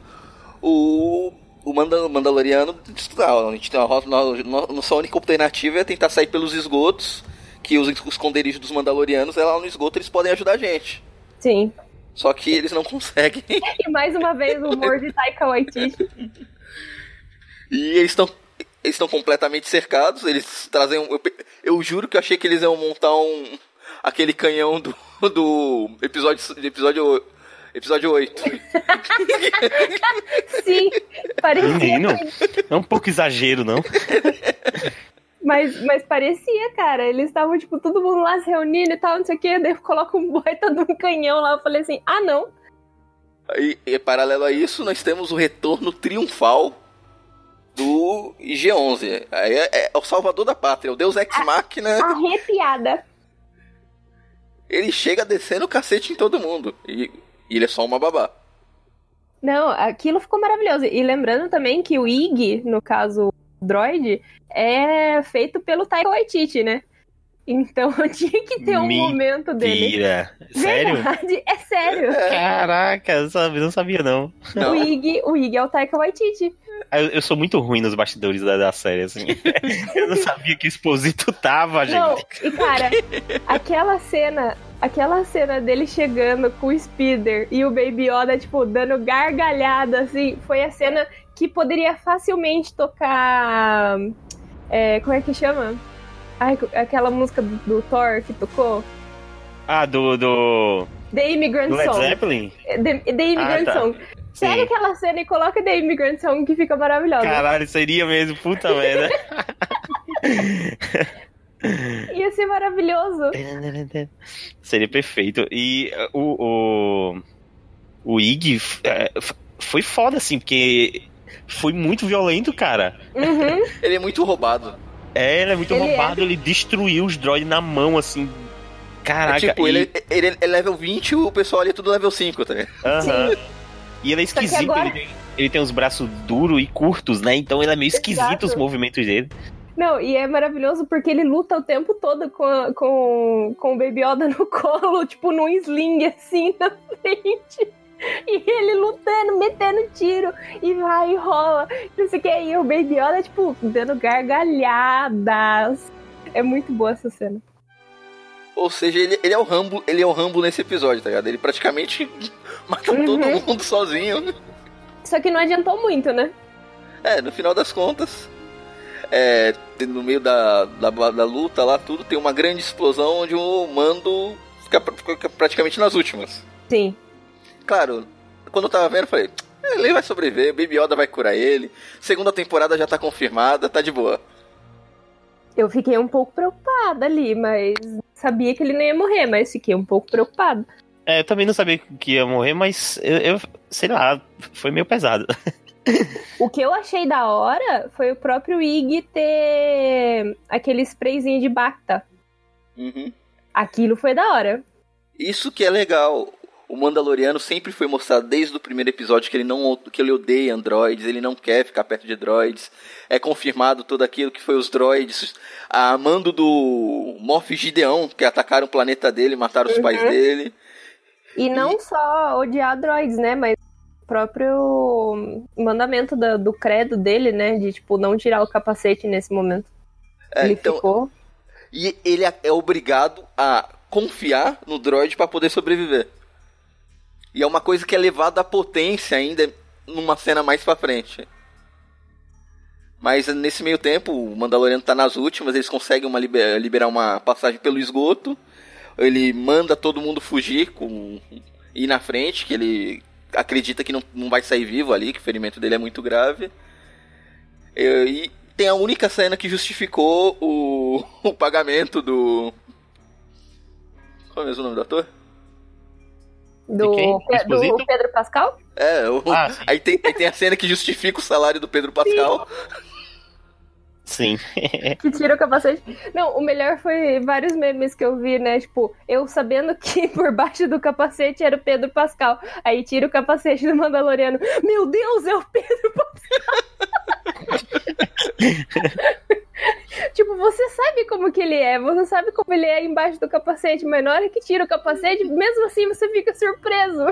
O, o Manda- Mandaloriano diz, "Ah, a gente tem uma rota, no- no- nossa única alternativa é tentar sair pelos esgotos, que os os esconderijos dos Mandalorianos é lá no esgoto, eles podem ajudar a gente. Sim. Só que eles não conseguem. E mais uma vez o humor de Taika Waititi. E eles estão eles estão completamente cercados. Eles trazem um. Eu, eu juro que eu achei que eles iam montar um. aquele canhão do. do episódio. do episódio. Episódio 8. Sim, parecia. Menino, é um pouco exagero, não? Mas, mas parecia, cara. Eles estavam, tipo, todo mundo lá se reunindo e tal, não sei o quê. Daí coloca um baita de um canhão lá. Eu falei assim: ah, não. E, e paralelo a isso, nós temos o retorno triunfal do IG-11. Aí É, é o salvador da pátria, o Deus Ex Machina. Arrepiada. Ele chega descendo o cacete em todo mundo. E, e ele é só uma babá. Não, aquilo ficou maravilhoso. E lembrando também que o Ig, no caso o Droid, é feito pelo Taika Waititi, né? Então tinha que ter um momento dele. Mentira. Sério? Verdade, é sério. Caraca, eu sabia- não sabia não. O Ig, o Ig é o Taika Waititi. Eu, eu sou muito ruim nos bastidores da, da série, assim. eu não sabia que o Exposito tava, Não, gente. e cara, aquela cena, aquela cena dele chegando com o Speeder e o Baby Yoda, tipo, dando gargalhada, assim, foi a cena que poderia facilmente tocar. é, como é que chama? Ai, aquela música do, do Thor que tocou? Ah, do. do... The Immigrant Do Led Song. Zeppelin? The, The Immigrant Ah, tá. Song. Pega Sim. aquela cena e coloca The Immigrant Song que fica maravilhosa. Caralho, seria mesmo, puta merda. Ia ser maravilhoso. Seria perfeito. E uh, o, o, o Ig é, foi foda, assim, porque foi muito violento, cara. Uhum. Ele é muito roubado. É, ele é muito Ele roubado, ele destruiu os droids na mão, assim. Caraca, É tipo, e- ele, ele é level 20 e o pessoal ali é tudo level 5, tá ligado? Aham. E ele é esquisito, agora- ele, tem, ele tem os braços duros e curtos, né? Então ele é meio esquisito Exato. os movimentos dele. Não, e é maravilhoso porque ele luta o tempo todo com, a- com, com o Baby Yoda no colo, tipo num sling assim na frente. E ele lutando, metendo tiro, e vai e rola. Não sei o que. E o Baby Yoda, tipo, dando gargalhadas. É muito boa essa cena. Ou seja, ele, ele é o Rambo, ele é o Rambo nesse episódio, tá ligado? Ele praticamente mata Uhum. todo mundo sozinho. Só que não adiantou muito, né? É, no final das contas, é, no meio da, da, da luta lá, tudo, tem uma grande explosão onde o mando fica, fica praticamente nas últimas. Sim. Claro, quando eu tava vendo, eu falei, "É, ele vai sobreviver, Baby Yoda vai curar ele, segunda temporada já tá confirmada, tá de boa. Eu fiquei um pouco preocupada ali, mas sabia que ele não ia morrer, mas fiquei um pouco preocupada. É, eu também não sabia que ia morrer, mas eu, eu- sei lá, foi meio pesado. O que eu achei da hora foi o próprio Ig ter aquele sprayzinho de Bacta. Uhum. Aquilo foi da hora. Isso que é legal. O Mandaloriano sempre foi mostrado desde o primeiro episódio que ele não que ele odeia androides, ele não quer ficar perto de droids. É confirmado tudo aquilo que foi os droids a mando do Moff Gideon, que atacaram o planeta dele, mataram os Uhum. pais dele. E não só odiar droids, né? Mas próprio mandamento da- do credo dele, né? De, tipo, não tirar o capacete nesse momento. É, ele então, ficou. E ele é obrigado a confiar no droid para poder sobreviver. E é uma coisa que é levada à potência ainda numa cena mais pra frente. Mas nesse meio tempo, o Mandaloriano tá nas últimas, eles conseguem uma liber- liberar uma passagem pelo esgoto. Ele manda todo mundo fugir com ir na frente, que ele acredita que não, não vai sair vivo ali, que o ferimento dele é muito grave. E, e tem a única cena que justificou o, o pagamento do. Qual é mesmo o nome do ator? Do? Pe- do? Pedro Pascal? É, o- aí, tem, aí tem a cena que justifica o salário do Pedro Pascal. Sim. Que tira o capacete. Não, o melhor foi vários memes que eu vi, né? Tipo, eu sabendo que por baixo do capacete era o Pedro Pascal. Aí tira o capacete do Mandaloriano. Meu Deus, é o Pedro Pascal! tipo, você sabe como que ele é, você sabe como ele é embaixo do capacete, mas na hora que tira o capacete, mesmo assim você fica surpreso.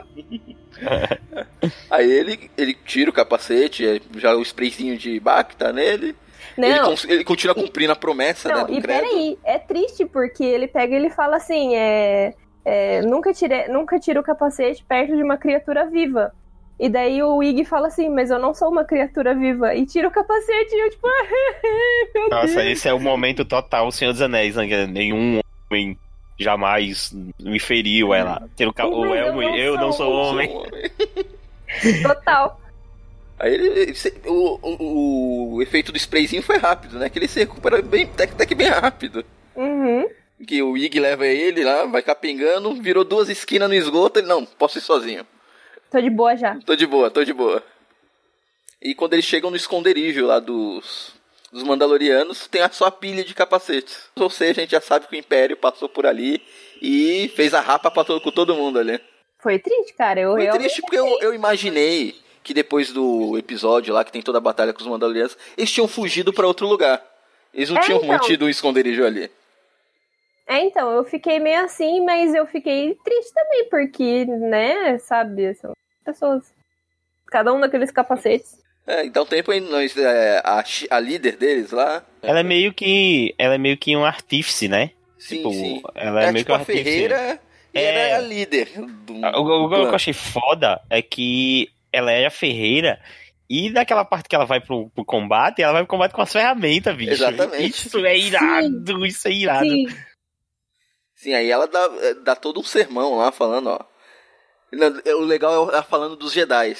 Aí ele, ele tira o capacete, é, já o sprayzinho de Bacta nele. Não. Ele, cons- ele continua cumprindo a promessa né, Não, do e credo. peraí, é triste porque ele pega e ele fala assim, é, é, nunca, tire, nunca tira o capacete perto de uma criatura viva. E daí o Ig fala assim, mas eu não sou uma criatura viva. E tira o capacete e eu tipo, meu Nossa, Deus. esse é o momento total Senhor dos Anéis, né? Nenhum homem jamais me feriu ela. Ter o, ca- o Mas eu elmo, não eu não sou sou homem. Total. Aí ele, ele o, o, o efeito do sprayzinho foi rápido, né? Que ele se recupera bem, até, que- até que bem rápido. Uhum. Que o Ig leva ele lá, vai capengando, virou duas esquinas no esgoto, ele, não, posso ir sozinho. Tô de boa já. Tô de boa, tô de boa. E quando eles chegam no esconderijo lá dos, dos Mandalorianos, tem a sua pilha de capacetes. Ou seja, a gente já sabe que o Império passou por ali e fez a rapa pra todo, com todo mundo ali. Foi triste, cara. Eu Foi triste porque eu, eu imaginei que depois do episódio lá, que tem toda a batalha com os Mandalorianos, eles tinham fugido pra outro lugar. Eles não É, tinham então. mantido um esconderijo ali. É, então, eu fiquei meio assim, mas eu fiquei triste também, porque, né, sabe, são pessoas. Cada um daqueles capacetes. É, então tempo aí, nós, é, a, a líder deles lá. Ela é meio que. Ela é meio que um artífice, né? Sim, tipo, sim. Ela é, É meio tipo que um a artífice. Ferreira e É. era a líder. Do, O, o- o que eu achei foda é que ela é a ferreira e daquela parte que ela vai pro, pro combate, ela vai pro combate com as ferramentas, bicho. Exatamente. Isso é irado, isso é irado. Sim, aí ela dá, dá todo um sermão lá falando, ó. É, O legal é ela falando dos Jedi.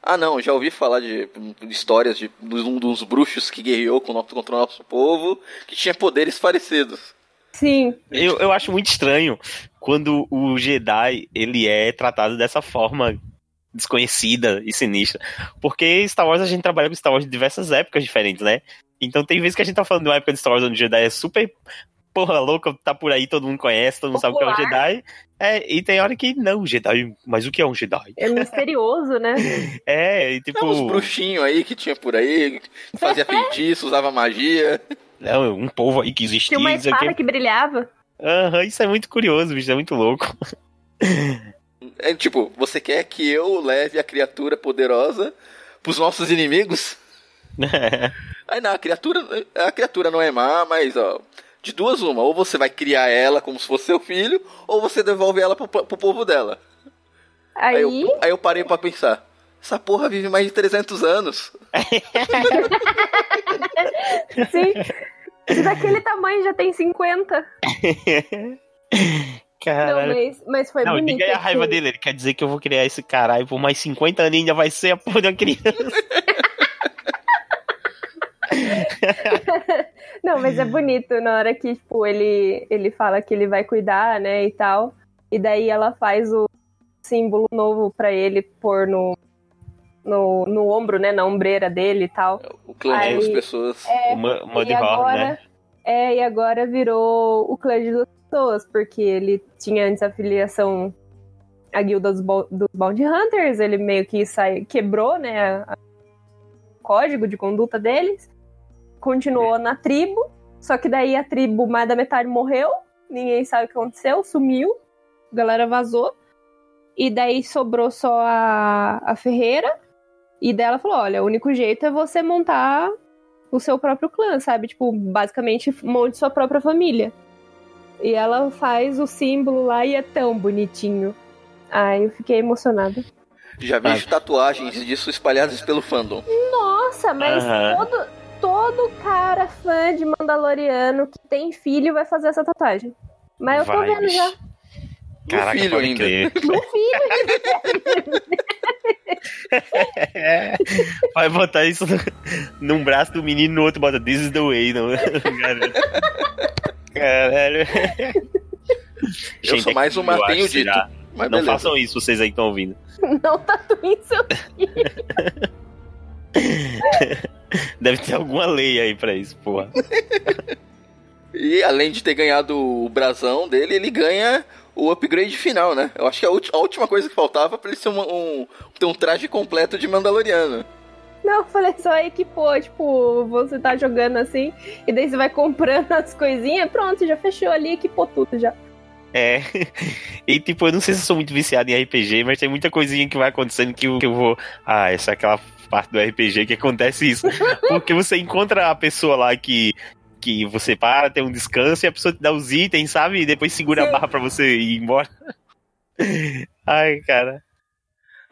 Ah, não, já ouvi falar de, de histórias de, de um dos bruxos que guerreou contra o nosso povo, que tinha poderes parecidos. Sim. Eu, eu acho muito estranho quando o Jedi ele é tratado dessa forma desconhecida e sinistra. Porque Star Wars a gente trabalha com Star Wars de diversas épocas diferentes, né? Então tem vezes que a gente tá falando de uma época de Star Wars onde o Jedi é super porra louca, tá por aí, todo mundo conhece, todo mundo Popular. sabe o que é um Jedi. É, e tem hora que não, Jedi, mas o que é um Jedi? É misterioso, né? é, e tipo. Tem uns bruxinhos aí que tinha por aí, fazia feitiço, usava magia. É, um povo aí que existia. Tinha uma espada que... que brilhava. Aham, uhum, isso é muito curioso, bicho, é muito louco. É tipo, você quer que eu leve a criatura poderosa pros nossos inimigos? Aí não, a criatura, a criatura não é má, mas ó, de duas uma, ou você vai criar ela como se fosse seu filho, ou você devolve ela pro, pro povo dela. Aí... Aí, eu, aí eu parei pra pensar, essa porra vive mais de 300 anos. Sim. Daquele tamanho já tem 50. Caralho. Não, mas, mas foi não, bonito. Diga aí a raiva dele, ele quer dizer que eu vou criar esse caralho por mais 50 anos ainda vai ser a porra de uma criança. Não, mas é bonito na hora que, tipo, ele, ele fala que ele vai cuidar, né, e tal. E daí ela faz o símbolo novo para ele pôr no, no, no ombro, né, na ombreira dele e tal. O clã Aí, das pessoas. É, o Mudhorn, e agora, né? É, e agora virou o clã de pessoas, porque ele tinha antes a filiação a guilda dos, dos Bounty Hunters, ele meio que sai, quebrou, né, o código de conduta deles continuou na tribo, só que daí a tribo mais da metade morreu, ninguém sabe o que aconteceu, sumiu, a galera vazou, e daí sobrou só a, a Ferreira, e dela falou: olha, o único jeito é você montar o seu próprio clã, sabe? Tipo, basicamente monte sua própria família. E ela faz o símbolo lá e é tão bonitinho. Ai, eu fiquei emocionada. Já vejo tatuagens disso espalhadas pelo fandom. Nossa, mas uhum. todo, todo cara fã de Mandaloriano que tem filho vai fazer essa tatuagem. Mas eu tô Vai, vendo já. Caraca, filho pode ainda. No filho. É. Vai botar isso no- num braço do menino no outro bota This is the way, não. Caralho. Eu sou Gente, mais um Martinho dito. Mas Não beleza. façam isso, vocês aí que estão ouvindo. Não tatuem seu Deve ter alguma lei aí pra isso, porra. E além de ter ganhado o brasão dele, ele ganha o upgrade final, né? Eu acho que é a, a última coisa que faltava pra ele ser uma- um, ter um traje completo de Mandaloriano. Não, eu falei só equipou, tipo, você tá jogando assim, e daí você vai comprando as coisinhas, pronto, já fechou ali, equipou tudo já. É. E tipo, eu não sei se eu sou muito viciado em RPG, mas tem muita coisinha que vai acontecendo que eu, que eu vou. Ah, essa é aquela parte do RPG que acontece isso. Porque você encontra a pessoa lá que. Que você para, tem um descanso e a pessoa te dá os itens, sabe? E depois segura a barra pra você ir embora. Ai, cara.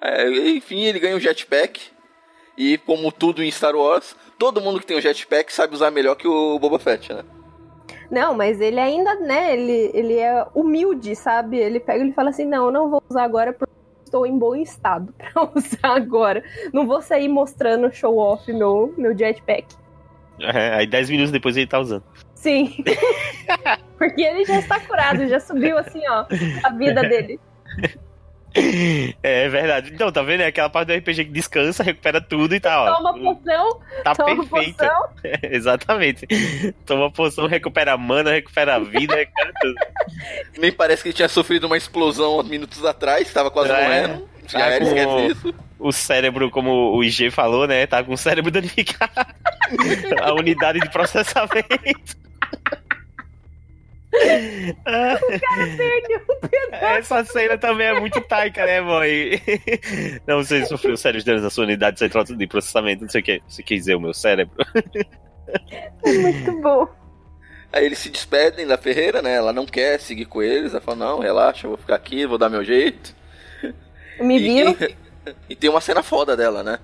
É, enfim, ele ganha um jetpack. E como tudo em Star Wars, todo mundo que tem um jetpack sabe usar melhor que o Boba Fett, né? Não, mas ele ainda, né, ele, ele é humilde, sabe? Ele pega e fala assim, não, eu não vou usar agora porque estou em bom estado pra usar agora. Não vou sair mostrando show off meu, meu jetpack. É, aí 10 minutos depois ele tá usando. Sim. porque ele já está curado, já subiu assim, ó, a vida dele. É verdade. Então, tá vendo? É aquela parte do RPG que descansa, recupera tudo e tá, ó. Toma poção, Tá toma perfeita. poção. Exatamente. Toma poção, recupera a mana, recupera a vida, recupera tudo. Nem parece que ele tinha sofrido uma explosão há minutos atrás, tava quase É. morrendo. Já Tá era, com esquece isso. O cérebro, como o IG falou, né? Tá com o cérebro danificado. a unidade de processamento. Ah, O cara perdeu um pedaço. Essa cena também é muito taika, né, boy? Não, você sofreu sérios danos na sua unidade central de processamento, não sei o que. Você quer dizer o meu cérebro? É muito bom. Aí eles se despedem da Ferreira, né? Ela não quer seguir com eles. Ela fala, não, relaxa, eu vou ficar aqui, vou dar meu jeito. Me viram? E, e tem uma cena foda dela, né?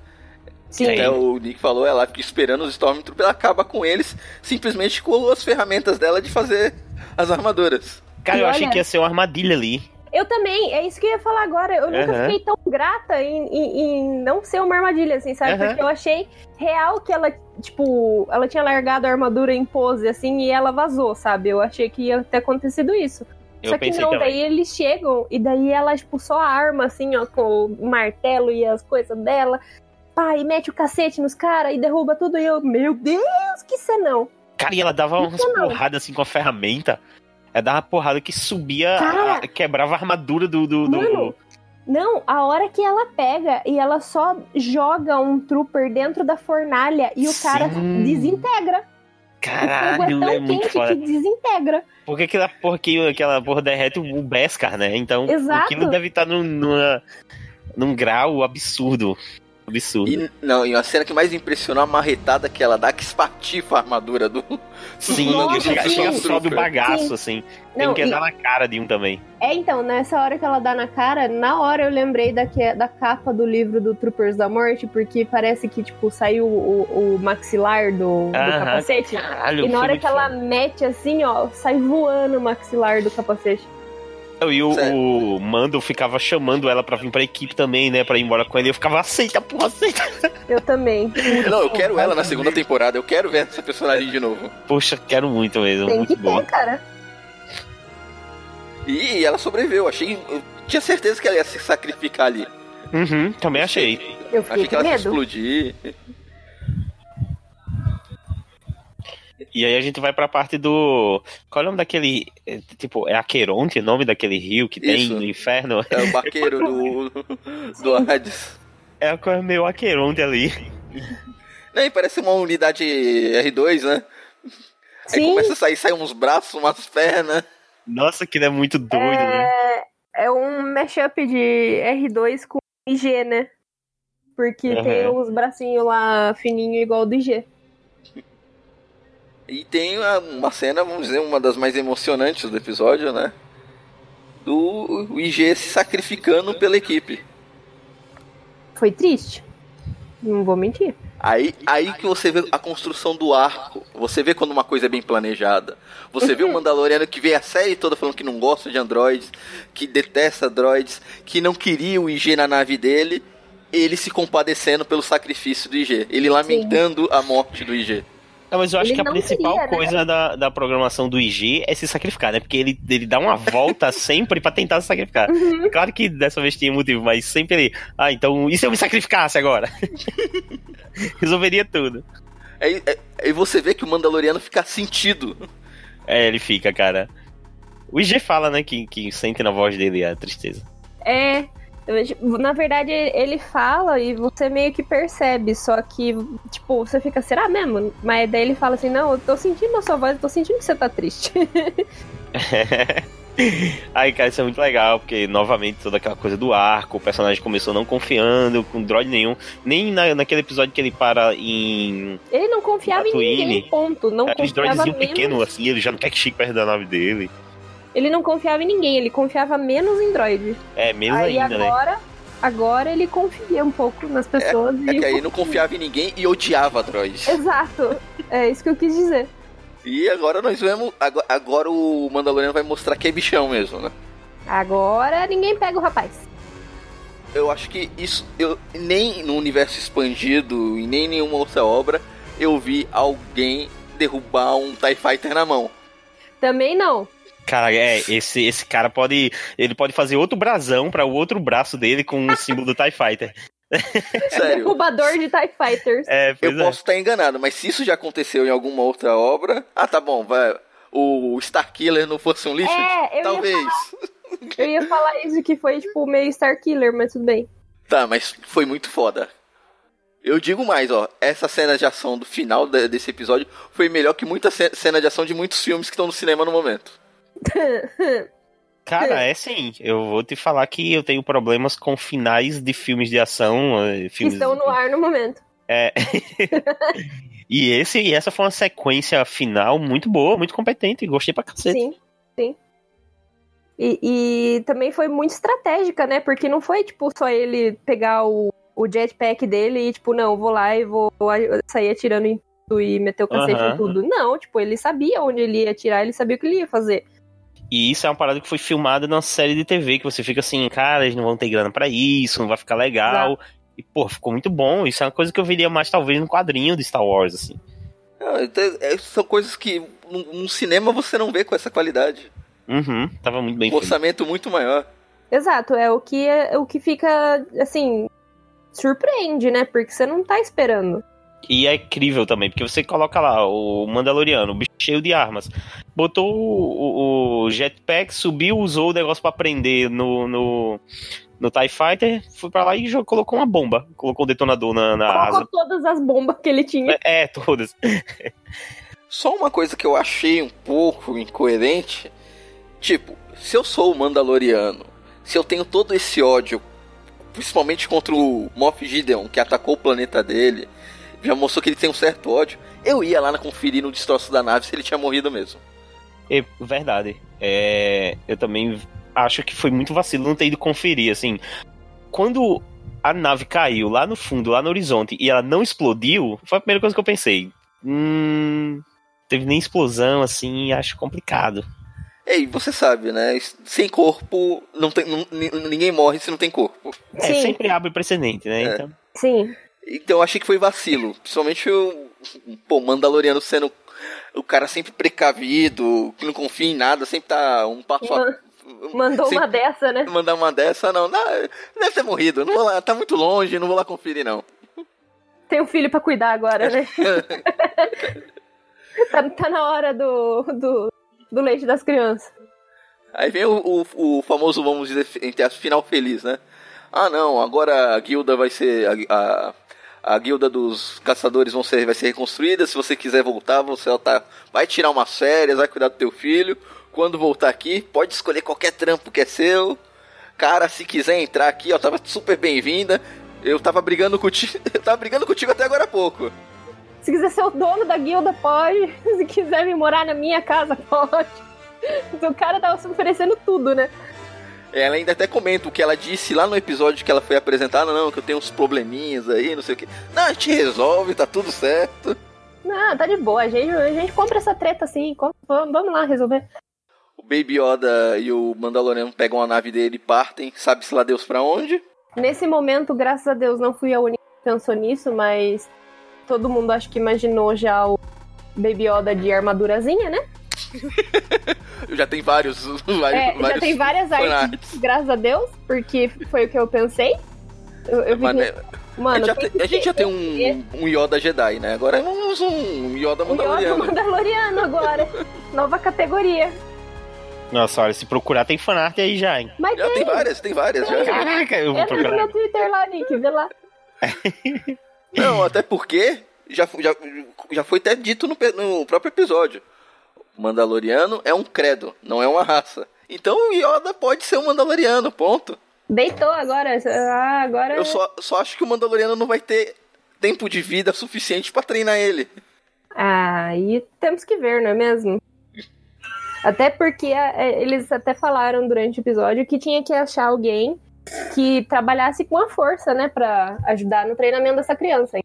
Sim. Até o Nick falou, ela fica esperando os Stormtroopers, ela acaba com eles simplesmente com as ferramentas dela de fazer as armaduras. Cara, E eu achei olha- que ia ser uma armadilha ali. Eu também, é isso que eu ia falar agora. Eu nunca Aham. fiquei tão grata em, em- em não ser uma armadilha, assim, sabe? Aham. Porque eu achei real que ela, tipo, ela tinha largado a armadura em pose, assim, e ela vazou, sabe? Eu achei que ia ter acontecido isso. Eu Só que não, também. daí eles chegam e daí ela, tipo, só arma, assim, ó, com o martelo e as coisas dela. Pá, e mete o cacete nos caras e derruba tudo. E eu, meu Deus, que cenão. Cara, e ela dava umas porradas assim com a ferramenta. Ela dava uma porrada que subia, Cara. a- quebrava a armadura do. do, do- Mano, Não, a hora que ela pega e ela só joga um trooper dentro da fornalha e o cara Sim. desintegra. o Caralho, fogo é é, tão muito quente foda. que desintegra. Porque aquela porra, que, aquela porra derrete o Beskar, né? Então Exato. aquilo deve estar num, numa- num grau absurdo. Absurdo. E, não, e a cena que mais impressionou a marretada que ela dá, que espatifa a armadura do. Sim, Nossa, chega, sim. chega só do bagaço, Sim. assim. Tem Não, que e- dar na cara de um também. É, então, nessa hora que ela dá na cara, na hora eu lembrei da, que- da capa do livro do Troopers da Morte, porque parece que, tipo, saiu o, o maxilar do, do capacete. caralho, e na hora que ela mete assim, ó, sai voando o maxilar do capacete. E o, o Mando ficava chamando ela pra vir pra equipe também, né? Pra ir embora com ele. Eu ficava, aceita, porra, aceita. Eu também. Não, eu quero ela na segunda temporada, eu quero ver essa personagem de novo. Poxa, quero muito mesmo. Tem muito que boa. ter, cara. E ela sobreviveu, achei. Eu tinha certeza que ela ia se sacrificar ali. Uhum, também achei. Eu fiquei Achei que com ela ia medo. explodir. E aí a gente vai pra parte do. Qual é o nome daquele. é, Tipo, é Aqueronte o nome daquele rio que tem Isso. no inferno? É o barqueiro do. do Hades. É uma coisa meio Aqueronte ali. Nem parece uma unidade R2, né? Aí Sim. começa a sair, sai uns braços, umas pernas. Nossa, aquilo é muito doido, né? É, é um mashup de R2 com IG, né? Porque Aham. tem os bracinhos lá fininho igual do IG. E tem uma, cena, vamos dizer, uma das mais emocionantes do episódio, né? Do IG se sacrificando pela equipe. Foi triste. Não vou mentir. Aí, aí que você vê a construção do arco. Você vê quando uma coisa é bem planejada. Você vê o Mandaloriano que vê a série toda falando que não gosta de androides, que detesta droids, que não queria o IG na nave dele. Ele se compadecendo pelo sacrifício do IG. Ele lamentando a morte do IG. Não, mas eu acho Ele que a principal queria, né? coisa da, da programação do IG é se sacrificar, né? Porque ele, ele dá uma volta sempre pra tentar se sacrificar. Uhum. Claro que dessa vez tinha motivo, mas sempre ele. Ah, então e se eu me sacrificasse agora? Resolveria tudo. Aí, aí- aí você vê que o Mandaloriano fica sentido. É, ele fica, cara. O IG fala, né, que, que sente na voz dele a tristeza. É. eu- Na verdade, ele fala e você meio que percebe, só que, tipo, você fica, será mesmo? Mas daí ele fala assim, não, eu tô sentindo a sua voz, eu tô sentindo que você tá triste. Aí, cara, isso é muito legal, porque novamente toda aquela coisa do arco, o personagem começou não confiando com droid nenhum, nem na, naquele episódio que ele para em. Ele não confiava em ninguém, ponto. Não Aqueles confiava droidzinho menos. pequeno assim, ele já não quer que chegue perto da nave dele. Ele não confiava em ninguém, ele confiava menos em droid. É, menos aí ainda, né? agora, agora ele confia um pouco nas pessoas É e. que aí não confiava em ninguém e odiava droids. Exato. É isso que eu quis dizer. E agora nós vemos. Agora, agora o Mandaloriano vai mostrar que é bichão mesmo, né? Agora ninguém pega o rapaz. Eu acho que isso. Eu, nem no universo expandido e nem em nenhuma outra obra eu vi alguém derrubar um TIE Fighter na mão. Também não. Cara, é, esse, esse cara pode. Ele pode fazer outro brasão pra o outro braço dele com o símbolo do TIE Fighter. Sério. Derrubador de TIE Fighters. É, Eu é. posso estar enganado, mas se isso já aconteceu em alguma outra obra. Ah, tá bom, vai. O Starkiller não fosse um lixo? É, eu Talvez. ia falar. Eu ia falar isso que foi, tipo, meio Starkiller, mas tudo bem. Tá, mas foi muito foda. Eu digo mais, ó. Essa cena de ação do final de- desse episódio foi melhor que muita ce- cena de ação de muitos filmes que estão no cinema no momento. Cara, é sim. Eu vou te falar que eu tenho problemas com finais de filmes de ação. eh, que Filmes... estão no ar no momento. É. e esse e essa foi uma sequência final muito boa, muito competente. Gostei pra cacete. Sim, sim. E, e também foi muito estratégica, né? Porque não foi, tipo, só ele pegar o, o jetpack dele e, tipo, não, vou lá e vou sair atirando em tudo e meter o cacete Aham. em tudo. Não, tipo, ele sabia onde ele ia atirar, ele sabia o que ele ia fazer. E isso é uma parada que foi filmada numa série de TV, que você fica assim, cara, eles não vão ter grana para isso, não vai ficar legal. Exato. E, pô, ficou muito bom. Isso é uma coisa que eu veria mais, talvez, no quadrinho de Star Wars, assim. Então, é, são coisas que no, cinema você não vê com essa qualidade. Uhum, tava muito bem um orçamento muito maior. Exato, é o que, é, o que fica, assim, surpreende, né? Porque você não tá esperando. E é incrível também, porque você coloca lá o Mandaloriano, o bicho cheio de armas. Botou o, o jetpack, subiu, usou o negócio para prender no, no, no TIE Fighter, foi para lá e já colocou uma bomba. Colocou um detonador na, na colocou asa. todas as bombas que ele tinha. É, é todas. Só uma coisa que eu achei um pouco incoerente. Tipo, se eu sou o Mandaloriano, se eu tenho todo esse ódio, principalmente contra o Moff Gideon, que atacou o planeta dele, já mostrou que ele tem um certo ódio. Eu ia lá na conferir no destroço da nave se ele tinha morrido mesmo. É verdade. É, eu também acho que foi muito vacilo não ter ido conferir, assim. Quando a nave caiu lá no fundo, lá no horizonte, e ela não explodiu, foi a primeira coisa que eu pensei. Hum. Teve nem explosão, assim, acho complicado. Ei, você sabe, né? Sem corpo, não tem, não, ninguém morre se não tem corpo. É, sempre abre precedente, né? É. Então... Sim. Então eu achei que foi vacilo. Principalmente o pô, Mandaloriano sendo o cara sempre precavido, que não confia em nada, sempre tá um passo Mandou sempre, uma dessa, né? Mandar uma dessa, não. não deve ter morrido. Não vou lá, tá muito longe, não vou lá conferir, não. Tem um filho para cuidar agora, né? tá, tá, na hora do, do, do leite das crianças. Aí vem o, o, o famoso, vamos dizer, entre as final feliz, né? Ah, não, agora a guilda vai ser. A, a, a guilda dos caçadores vão ser, vai ser reconstruída. Se você quiser voltar, você tá, vai tirar umas férias, vai cuidar do teu filho. Quando voltar aqui, pode escolher qualquer trampo que é seu. Cara, se quiser entrar aqui, ó, tava super bem-vinda. Eu tava brigando contigo. Eu tava brigando contigo até agora há pouco. Se quiser ser o dono da guilda, pode. Se quiser vir morar na minha casa, pode. O cara tava se oferecendo tudo, né? Ela ainda até comenta o que ela disse lá no episódio que ela foi apresentada, não, que eu tenho uns probleminhas aí, não sei o que. Não, a gente resolve, tá tudo certo. Não, tá de boa, a gente, a gente compra essa treta assim, vamos, vamos lá resolver. O Baby Yoda e o Mandaloriano pegam a nave dele e partem, sabe-se lá Deus pra onde? Nesse momento, graças a Deus, não fui a única que pensou nisso, mas todo mundo acho que imaginou já o Baby Yoda de armadurazinha, né? já tem vários, vários, é, vários Já tem várias artes, artes, graças a Deus, porque foi o que eu pensei. Eu, eu Mano, que... Mano, a, gente já, tem, a gente já tem um, um Yoda Jedi, né? Agora vamos um Yoda Mandaloriano. Um Yoda Mandaloriano agora. Nova categoria. Nossa, olha, se procurar tem fanart aí já, hein? Mas já tem. tem várias, tem várias já. Caraca, eu vou Entra procurar. no meu Twitter lá, Nick, vê lá. Não, até porque já, já, já foi até dito no, no próprio episódio. Mandaloriano é um credo, não é uma raça. Então o Yoda pode ser um Mandaloriano, ponto. Deitou agora. Ah, agora. Eu só, só acho que o Mandaloriano não vai ter tempo de vida suficiente para treinar ele. Ah, e temos que ver, não é mesmo? Até porque é, eles até falaram durante o episódio que tinha que achar alguém que trabalhasse com a força, né, para ajudar no treinamento dessa criança.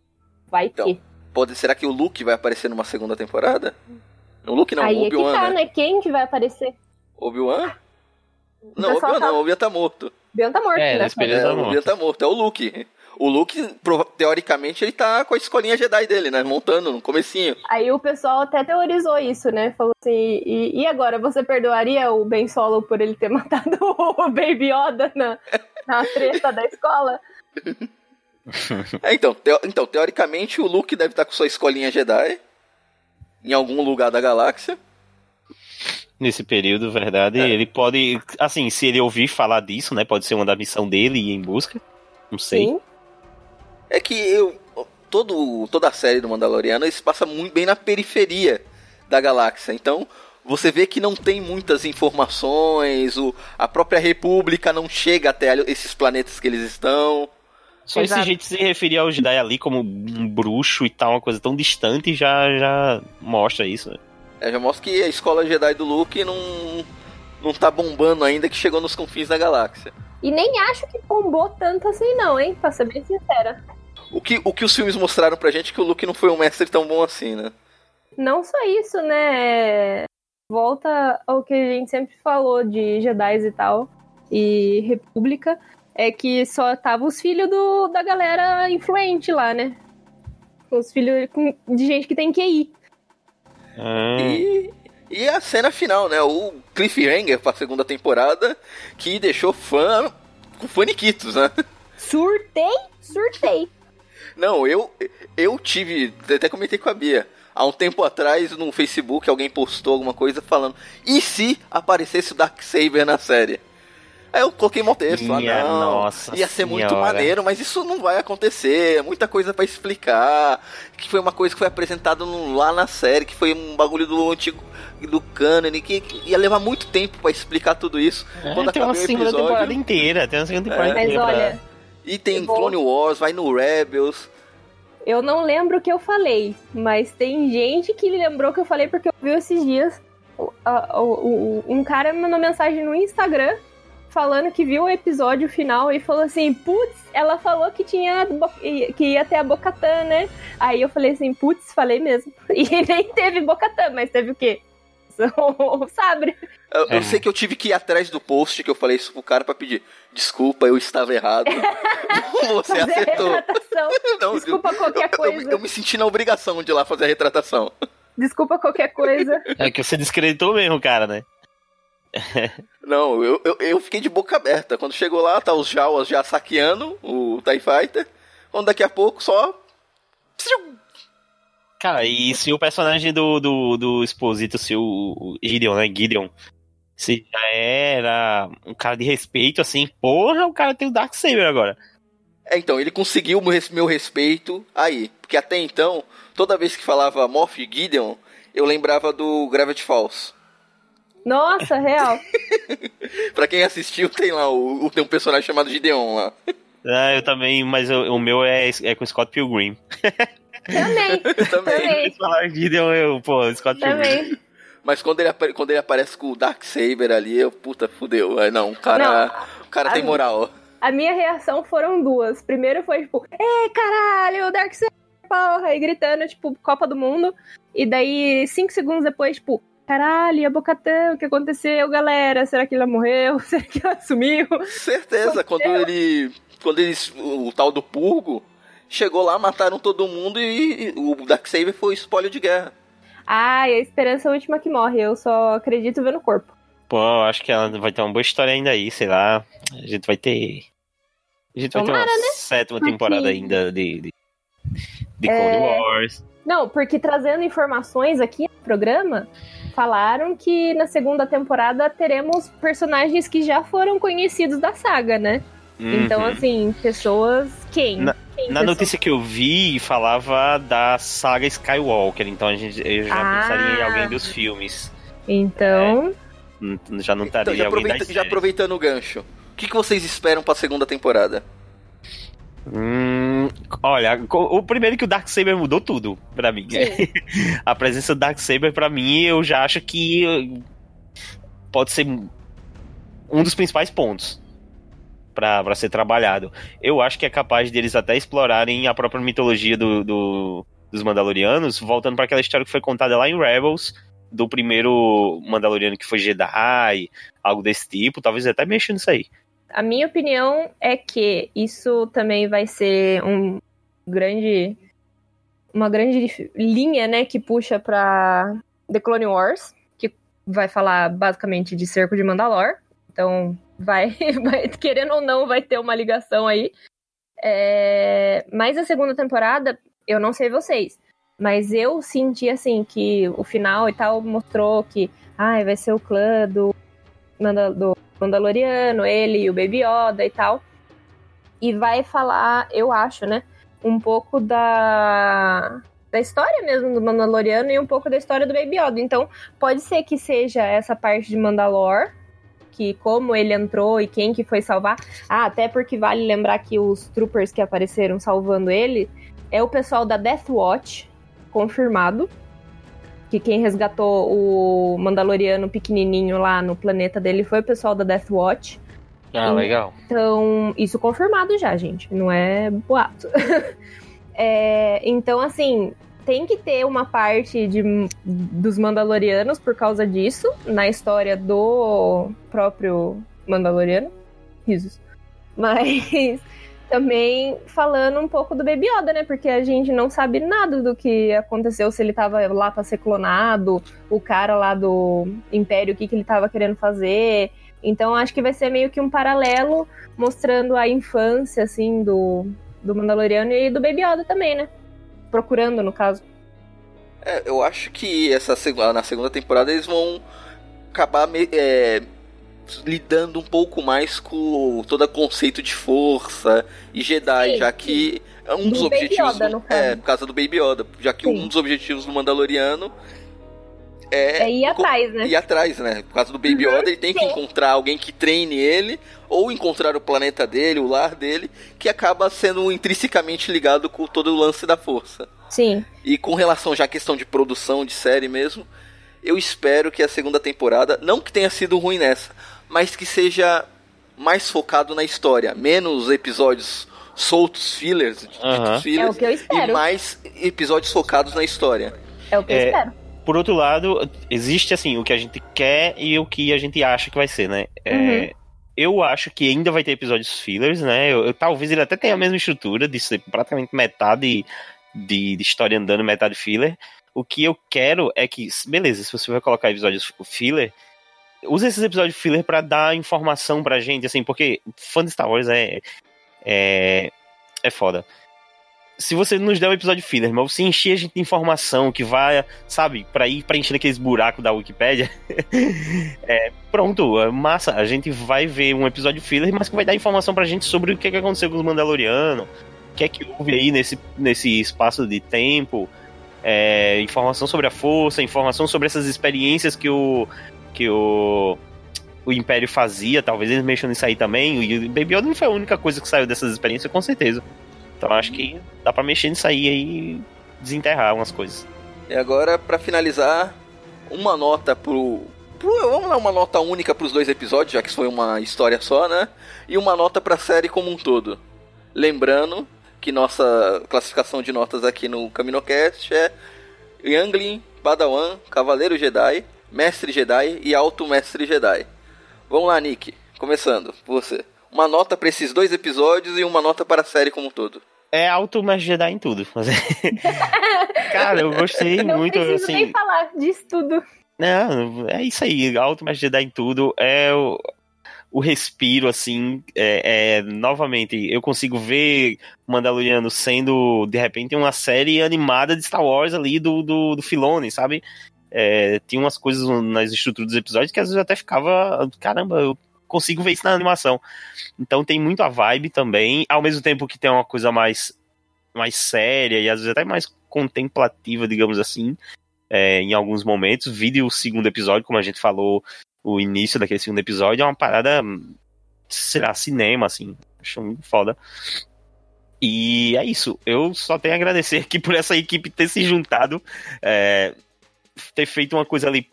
Vai então, que. Pode, será que o Luke vai aparecer numa segunda temporada? O Luke não, Aí o Obi-Wan. É que tá, né? né? Quem que vai aparecer? Obi-Wan? Não, Obi-Wan tá... não, Obi-Wan tá morto. Obi-Wan tá morto, é, né? É, o Obi-Wan tá morto, é o Luke. O Luke, teoricamente, ele tá com a escolinha Jedi dele, né? Montando no comecinho. Aí o pessoal até teorizou isso, né? Falou assim, e, e agora, você perdoaria o Ben Solo por ele ter matado o Baby Yoda na, na treta da escola? É, então, teo, então, teoricamente, o Luke deve estar com sua escolinha Jedi em algum lugar da galáxia. Nesse período, verdade, é. ele pode, assim, se ele ouvir falar disso, né, pode ser uma da missão dele ir em busca, não sei. Sim. É que eu, todo, toda a série do Mandaloriano, se passa muito bem na periferia da galáxia, então você vê que não tem muitas informações, o, a própria República não chega até esses planetas que eles estão. Só Exato. esse jeito de se referir ao Jedi ali como um bruxo e tal, uma coisa tão distante, já, já mostra isso. Né? É, já mostra que a escola Jedi do Luke não, não tá bombando ainda, que chegou nos confins da galáxia. E nem acho que bombou tanto assim não, hein? Pra ser bem sincera. O que, o que os filmes mostraram pra gente é que o Luke não foi um mestre tão bom assim, né? Não só isso, né? volta ao que a gente sempre falou de Jedi e tal, e República, é que só tava os filhos do, da galera influente lá, né? Os filhos com- de gente que tem QI. E, e a cena final, né? O cliffhanger pra segunda temporada que deixou fã com faniquitos, né? Surtei, surtei. Não, eu, eu tive, até comentei com a Bia. Há um tempo atrás, no Facebook, alguém postou alguma coisa falando: e se aparecesse o Darksaber na série? Aí eu coloquei mó texto lá, Minha não. nossa ia ser muito senhora. maneiro, mas isso não vai acontecer. é Muita coisa pra explicar. Que foi uma coisa que foi apresentada no- lá na série, que foi um bagulho do antigo do canon, que, que ia levar muito tempo pra explicar tudo isso. Quando É, tem uma segunda episódio, temporada inteira, tem uma segunda temporada É. inteira. Mas olha, E tem Clone Wars, vai no Rebels. eu não lembro o que eu falei, mas tem gente que lembrou que eu falei porque eu vi esses dias. um cara me mandou mensagem no Instagram falando que viu o episódio final e falou assim: Putz, ela falou que tinha que ia ter a Bocatã, né? Aí eu falei assim: Putz, falei mesmo. E nem teve Bocatã, mas teve o quê? O Sabre. Eu, eu É. sei que eu tive que ir atrás do post que eu falei isso pro cara pra pedir desculpa, eu estava errado. Você Fazer acertou. Não, Desculpa qualquer eu, eu- coisa. eu me senti na obrigação de ir lá fazer a retratação. Desculpa qualquer coisa. É que você descreditou mesmo, cara, né? Não, eu, eu, eu fiquei de boca aberta. Quando chegou lá, tá os Jawas já saqueando o TIE Fighter. Quando daqui a pouco só. Cara, e se o personagem do, do, do Exposito, se o, Gideon, né? Gideon, se já era um cara de respeito, assim, porra, o cara tem o Darksaber agora. É, então, ele conseguiu meu res- meu respeito aí. Porque até então, toda vez que falava Moff Gideon, eu lembrava do Gravity Falls. Nossa, real. Pra quem assistiu, tem lá o, o- tem um personagem chamado Gideon lá. Ah, eu também, mas o, o meu é, é com Scott Pilgrim. Também. Também. Falar Gideon, eu, pô, Scott Pilgrim. Também. Mas quando ele, quando ele aparece com o Darksaber ali, eu, puta, fudeu. Aí, Não, o cara, o cara tem moral. A minha reação foram duas. Primeiro foi tipo, ei, caralho, o Darkseid, porra, e gritando, tipo, Copa do Mundo. E daí, cinco segundos depois, tipo, caralho, a Bocatã, o que aconteceu, galera? Será que ela morreu? Será que ela sumiu? Certeza, quando ele. Quando eles. O tal do Purgo chegou lá, mataram todo mundo e, e o Darksaber foi espólio de guerra. Ai, a esperança é a última que morre. Eu só acredito vendo o corpo. Pô, eu acho que ela vai ter uma boa história ainda aí, sei lá. A gente vai ter. A gente vai ter Tomara, uma né? sétima Porque- temporada ainda de, de, de Clone É. Wars. Não, porque trazendo informações aqui no programa, falaram que na segunda temporada teremos personagens que já foram conhecidos da saga, né? Uhum. Então, assim, pessoas. Quem? Na, Quem na pessoas? notícia que eu vi, falava da saga Skywalker, então a gente eu já Ah. pensaria em alguém dos filmes. Então. Hum, Já não Então, estaria já, alguém aproveita- das já séries. aproveitando o gancho, o que, que vocês esperam pra segunda temporada? Hum, olha, o primeiro que o Darksaber mudou tudo pra mim. a presença do Darksaber pra mim, eu já acho que uh, pode ser um dos principais pontos pra ser trabalhado. Eu acho que é capaz deles até explorarem a própria mitologia do, do- dos Mandalorianos, voltando pra aquela história que foi contada lá em Rebels, do primeiro Mandaloriano que foi Jedi, algo desse tipo, talvez até mexendo nisso aí. A minha opinião é que isso também vai ser um grande. Uma grande linha, né, que puxa pra The Clone Wars, que vai falar basicamente de cerco de Mandalor. Então, vai, vai- querendo ou não, vai ter uma ligação aí. É, mas a segunda temporada, eu não sei vocês, mas eu senti assim que o final e tal mostrou que ai, vai ser o clã do, do Mandaloriano, ele e o Baby Yoda e tal. E vai falar, eu acho, né, um pouco da da história mesmo do Mandaloriano e um pouco da história do Baby Yoda. Então, pode ser que seja essa parte de Mandalor, que como ele entrou e quem que foi salvar. Ah, até porque vale lembrar que os troopers que apareceram salvando ele é o pessoal da Death Watch, confirmado. Que quem resgatou o Mandaloriano pequenininho lá no planeta dele foi o pessoal da Death Watch. Ah, legal. Então, isso confirmado já, gente. Não é boato. É, então, assim, tem que ter uma parte de, dos Mandalorianos por causa disso, na história do próprio Mandaloriano. Risos. Mas também falando um pouco do Baby Yoda, né? Porque a gente não sabe nada do que aconteceu, se ele tava lá pra ser clonado, o cara lá do Império, o que, que ele tava querendo fazer. Então acho que vai ser meio que um paralelo mostrando a infância, assim, do, do Mandaloriano e do Baby Yoda também, né? Procurando, no caso. É, eu acho que essa na segunda temporada eles vão acabar é, lidando um pouco mais com todo o conceito de força e Jedi, Sim. já que é um do dos objetivos Yoda, do, é por causa do Baby Yoda, já que Sim. um dos objetivos do Mandaloriano é, é ir atrás, né? Ir atrás, né? Por causa do Baby uhum, Yoda, ele tem que encontrar alguém que treine ele, ou encontrar o planeta dele, o lar dele, que acaba sendo intrinsecamente ligado com todo o lance da força. Sim. E com relação já à questão de produção de série mesmo, eu espero que a segunda temporada, não que tenha sido ruim nessa, mas que seja mais focado na história, menos episódios soltos, fillers, uhum. fillers é o que eu espero. e mais episódios focados na história. É o que é, eu espero. Por outro lado, existe assim o que a gente quer e o que a gente acha que vai ser, né? É, uhum. eu acho que ainda vai ter episódios fillers, né? Eu, eu, talvez ele até tenha a mesma estrutura de ser praticamente metade de, de história andando, metade filler. O que eu quero é que, beleza, se você vai colocar episódios filler, usa esses episódios filler para dar informação pra gente, assim, porque fã de Star Wars é, é, é foda. Se você nos der um episódio filler, mas você encher a gente de informação que vai, sabe, para ir preenchendo aqueles buracos da Wikipédia, é, pronto, é massa. A gente vai ver um episódio filler, mas que vai dar informação pra gente sobre o que, que aconteceu com os Mandalorianos, o que é que houve aí nesse, nesse espaço de tempo, é, informação sobre a força, informação sobre essas experiências que o, que o, o Império fazia, talvez eles mexam nisso aí também. E o Baby Yoda não foi a única coisa que saiu dessas experiências, com certeza. Então acho que dá pra mexer nisso aí e desenterrar umas coisas. E agora, para finalizar, uma nota pro, pro. Vamos dar uma nota única pros dois episódios, já que foi uma história só, né? E uma nota pra série como um todo. Lembrando que nossa classificação de notas aqui no CaminoCast é Youngling, Padawan, Cavaleiro Jedi, Mestre Jedi e Alto Mestre Jedi. Vamos lá, Nick. Começando, você. Uma nota para esses dois episódios e uma nota para a série como um todo. É Alto Mestre Jedi em tudo. Cara, eu gostei Não muito. Não assim... nem falar disso tudo. Não, é isso aí. Alto Mestre Jedi em tudo. É o, o respiro, assim. É, é, novamente, eu consigo ver Mandaloriano sendo, de repente, uma série animada de Star Wars ali do, do, do Filone, sabe? É, tinha umas coisas nas estruturas dos episódios que às vezes até ficava, caramba, eu consigo ver isso na animação. Então tem muito a vibe também, ao mesmo tempo que tem uma coisa mais, mais séria e às vezes até mais contemplativa, digamos assim, é, em alguns momentos. Vídeo o segundo episódio, como a gente falou, o início daquele segundo episódio é uma parada, sei lá, cinema, assim. Acho muito foda. E é isso. Eu só tenho a agradecer aqui por essa equipe ter se juntado. É, ter feito uma coisa ali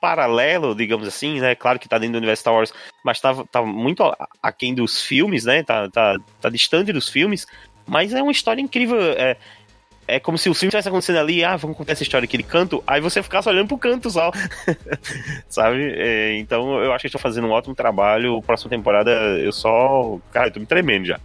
paralelo, digamos assim, né? Claro que tá dentro do universo Star Wars, mas tá, tá muito aquém dos filmes, né? Tá, tá, tá distante dos filmes, mas é uma história incrível. É, é como se o filme estivesse acontecendo ali, ah, vamos contar essa história aquele canto, aí você ficasse olhando pro canto só. Sabe? É, então eu acho que estão fazendo um ótimo trabalho. Próxima temporada eu só. Cara, eu tô me tremendo já.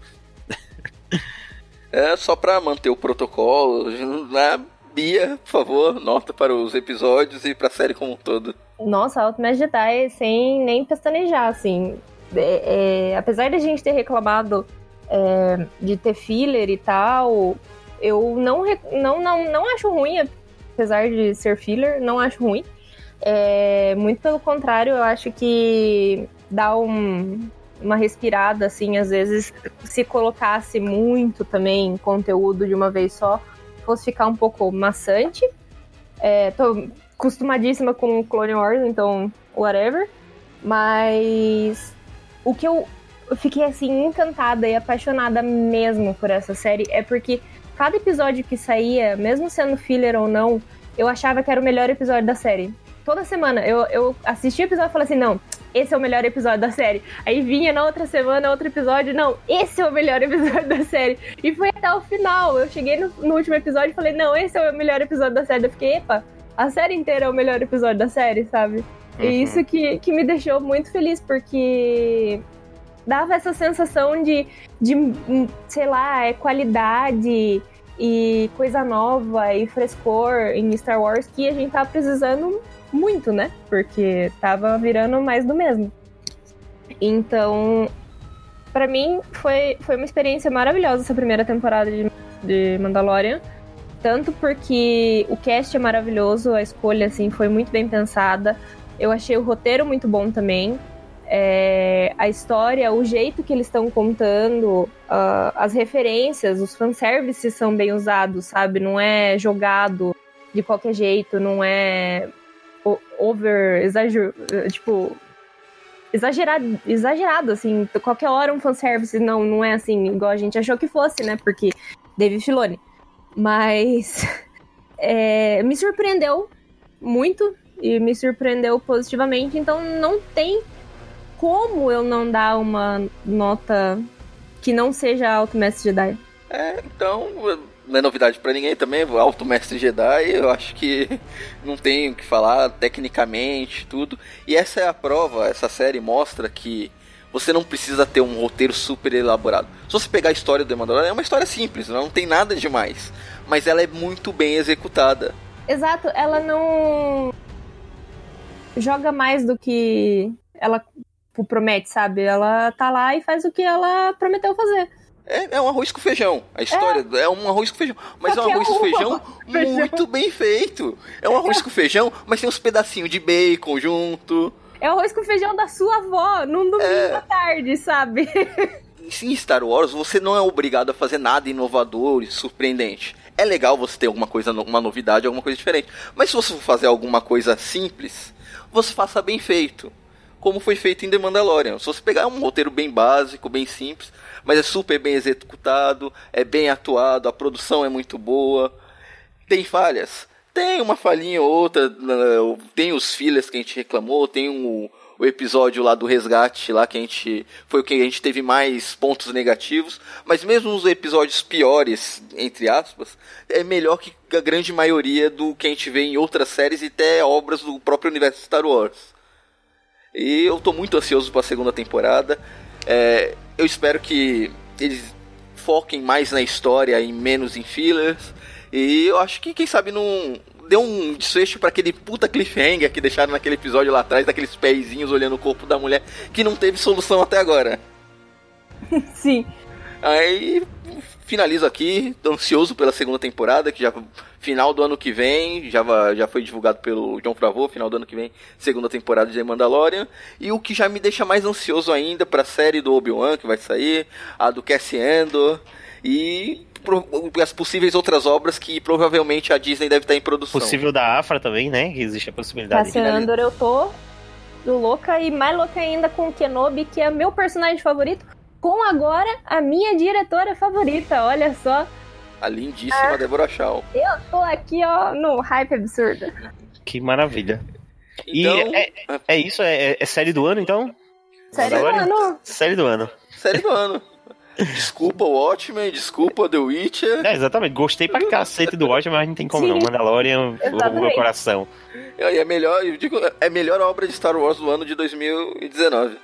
é só pra manter o protocolo, né? Bia, por favor, nota para os episódios e para a série como um todo. Nossa, Alto Mestre Jedi sem nem pestanejar, assim. É, é, apesar de a gente ter reclamado é, de ter filler e tal, eu não, não, não, não acho ruim, apesar de ser filler, não acho ruim. É, muito pelo contrário, eu acho que dá um, uma respirada, assim, às vezes, se colocasse muito também conteúdo de uma vez só, fosse ficar um pouco maçante. É, tô acostumadíssima com Clone Wars, então whatever. Mas o que eu fiquei assim encantada e apaixonada mesmo por essa série é porque cada episódio que saía, mesmo sendo filler ou não, eu achava que era o melhor episódio da série. Toda semana eu, eu assistia o episódio e falava assim: não, esse é o melhor episódio da série. Aí vinha na outra semana outro episódio, não, esse é o melhor episódio da série. E foi até o final. Eu cheguei no, no último episódio e falei, não, esse é o melhor episódio da série. Eu fiquei, epa, a série inteira é o melhor episódio da série, sabe? Uhum. E isso que, que me deixou muito feliz, porque dava essa sensação de, de sei lá, é qualidade e coisa nova e frescor em Star Wars que a gente tava precisando muito, né? Porque tava virando mais do mesmo. Então, para mim foi, foi uma experiência maravilhosa essa primeira temporada de, de Mandalorian. Tanto porque o cast é maravilhoso, a escolha assim foi muito bem pensada. Eu achei o roteiro muito bom também. É, a história, o jeito que eles estão contando, uh, as referências, os fanservices são bem usados, sabe? Não é jogado de qualquer jeito, não é over, exager, tipo, exagerado, exagerado, assim, qualquer hora um fanservice, não, não é assim, igual a gente achou que fosse, né, porque David Filoni. Mas é, me surpreendeu muito e me surpreendeu positivamente, então não tem como eu não dar uma nota que não seja Alto Mestre Jedi. É, então não é novidade para ninguém também, Alto Mestre Jedi, eu acho que não tem o que falar tecnicamente, tudo. E essa é a prova, essa série mostra que você não precisa ter um roteiro super elaborado. Se você pegar a história do Mandalorian, é uma história simples, não tem nada demais, mas ela é muito bem executada. Exato, ela não joga mais do que ela promete, sabe? Ela tá lá e faz o que ela prometeu fazer. É, é um arroz com feijão. A história é, é um arroz com feijão. Mas é um arroz com feijão, feijão muito bem feito. É um arroz com feijão, mas tem uns pedacinhos de bacon junto. É o arroz com feijão da sua avó, num domingo é... à tarde, sabe? Em Star Wars, você não é obrigado a fazer nada inovador e surpreendente. É legal você ter alguma coisa, uma novidade, alguma coisa diferente. Mas se você for fazer alguma coisa simples, você faça bem feito como foi feito em The Mandalorian. Se você pegar um roteiro bem básico, bem simples, mas é super bem executado, é bem atuado, a produção é muito boa. Tem falhas? Tem uma falhinha ou outra, tem os fillers que a gente reclamou, tem o episódio lá do resgate lá que a gente foi o que a gente teve mais pontos negativos, mas mesmo os episódios piores, entre aspas, é melhor que a grande maioria do que a gente vê em outras séries e até obras do próprio universo Star Wars. E eu tô muito ansioso para a segunda temporada. É, eu espero que eles foquem mais na história e menos em fillers. E eu acho que, quem sabe, não deu um desfecho para aquele puta cliffhanger que deixaram naquele episódio lá atrás, daqueles pezinhos olhando o corpo da mulher, que não teve solução até agora. Sim. Aí finalizo aqui, tô ansioso pela segunda temporada, que já final do ano que vem, já, já foi divulgado pelo John Favreau, final do ano que vem, segunda temporada de The Mandalorian, e o que já me deixa mais ansioso ainda para a série do Obi-Wan que vai sair, a do Cassie Andor, e as possíveis outras obras que provavelmente a Disney deve estar em produção. Possível da Afra também, né? Que existe a possibilidade. Cassie Andor eu tô louca e mais louca ainda com o Kenobi, que é meu personagem favorito com agora a minha diretora favorita, olha só. A lindíssima ah, Deborah Shaw. Eu tô aqui, ó, no hype absurdo. Que maravilha. Então... E é, é, isso? É, é, série do ano, então? Série do ano. Série do ano. Série do ano. Desculpa o Watchmen, desculpa The Witcher. É, exatamente, gostei pra cacete do Watchmen, mas não tem como Sim. não. Mandalorian, o meu coração. E é melhor, eu digo, é melhor obra de Star Wars do ano de 2019.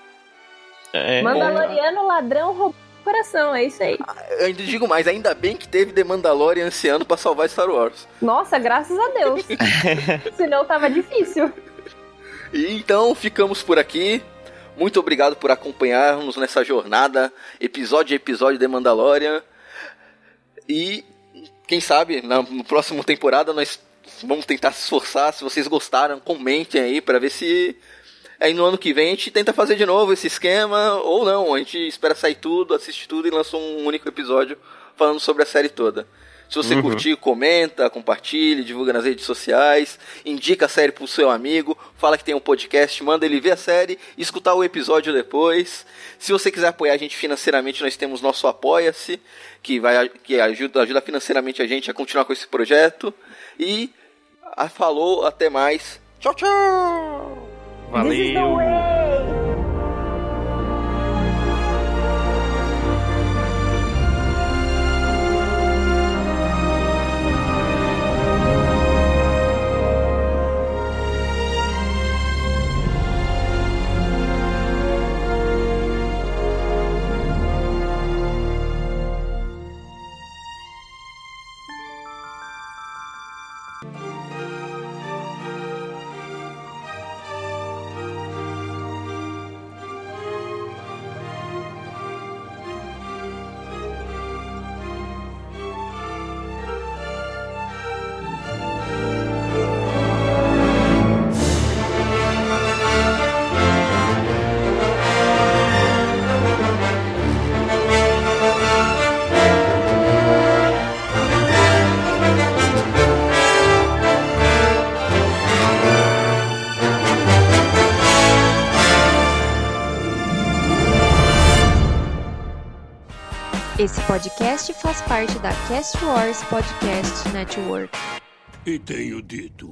É, Mandaloriano, ladrão, roubou coração, é isso aí. Ah, eu ainda digo mais, ainda bem que teve The Mandalorian esse ano pra salvar Star Wars. Nossa, graças a Deus. Senão tava difícil. E então ficamos por aqui. Muito obrigado por acompanharmos nessa jornada, episódio a episódio de Mandalorian. E quem sabe na no próxima temporada nós vamos tentar se esforçar. Se vocês gostaram, comentem aí para ver se Aí no ano que vem a gente tenta fazer de novo esse esquema, ou não, a gente espera sair tudo, assiste tudo e lança um único episódio falando sobre a série toda. Se você uhum. curtir, comenta, compartilhe, divulga nas redes sociais, indica a série pro seu amigo, fala que tem um podcast, manda ele ver a série escutar o episódio depois. Se você quiser apoiar a gente financeiramente, nós temos nosso Apoia-se, que, vai, que ajuda, ajuda financeiramente a gente a continuar com esse projeto. E a, falou, até mais. Tchau, tchau! Valeu! Podcast faz parte da Cast Wars Podcast Network. E tenho dito.